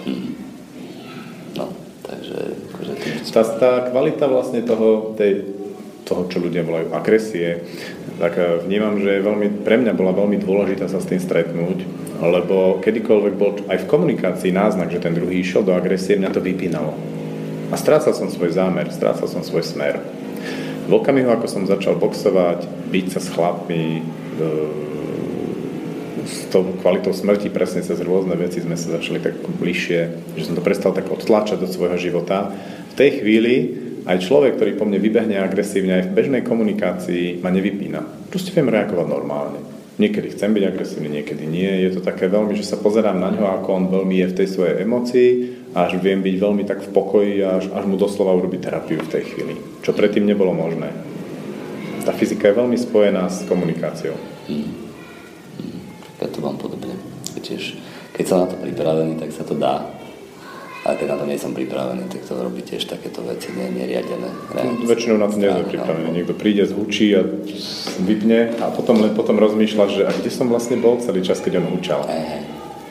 Hmm. No, takže... Akože tým... tá, tá kvalita vlastne toho, tej, toho, čo ľudia volajú agresie, tak eh, vnímam, že veľmi, pre mňa bola veľmi dôležitá sa s tým stretnúť, lebo kedykoľvek bol aj v komunikácii náznak, že ten druhý išiel do agresie, mňa to vypínalo. A strácal som svoj zámer, strácal som svoj smer. V okamihu, ako som začal boxovať, byť sa s chlapmi, eh, s tou kvalitou smrti presne cez rôzne veci sme sa začali tak bližšie, že som to prestal tak odtlačať do svojho života. V tej chvíli aj človek, ktorý po mne vybehne agresívne aj v bežnej komunikácii, ma nevypína. Proste viem reagovať normálne. Niekedy chcem byť agresívny, niekedy nie. Je to také veľmi, že sa pozerám na ňo, ako on veľmi je v tej svojej emocii až viem byť veľmi tak v pokoji a až, až mu doslova urobiť terapiu v tej chvíli. Čo predtým nebolo možné. Tá fyzika je veľmi spojená s komunikáciou. Hmm. Hmm. Ja to mám podobne. Tiež, keď som na to pripravený, tak sa to dá ale keď na to nie som pripravený, tak to robí tiež takéto veci nie, neriadené. Reakcie. Väčšinou na to nie sme pripravení. No. Niekto príde, zvučí a vypne a potom len potom rozmýšľa, že a kde som vlastne bol celý čas, keď on učal. Hey, hey.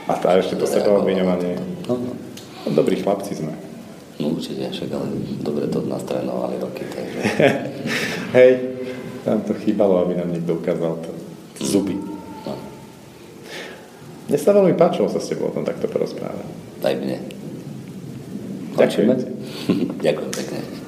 A tá ešte to seba obviňovanie. No, no. Dobrí chlapci sme. No určite, však ale dobre to nás trénovali roky, takže... <laughs> Hej, tam to chýbalo, aby nám niekto ukázal to zuby. No. Mne sa veľmi páčilo sa s tebou o tom takto porozprávať. Aj mne. Ďakujem. <laughs> Ďakujem pekne.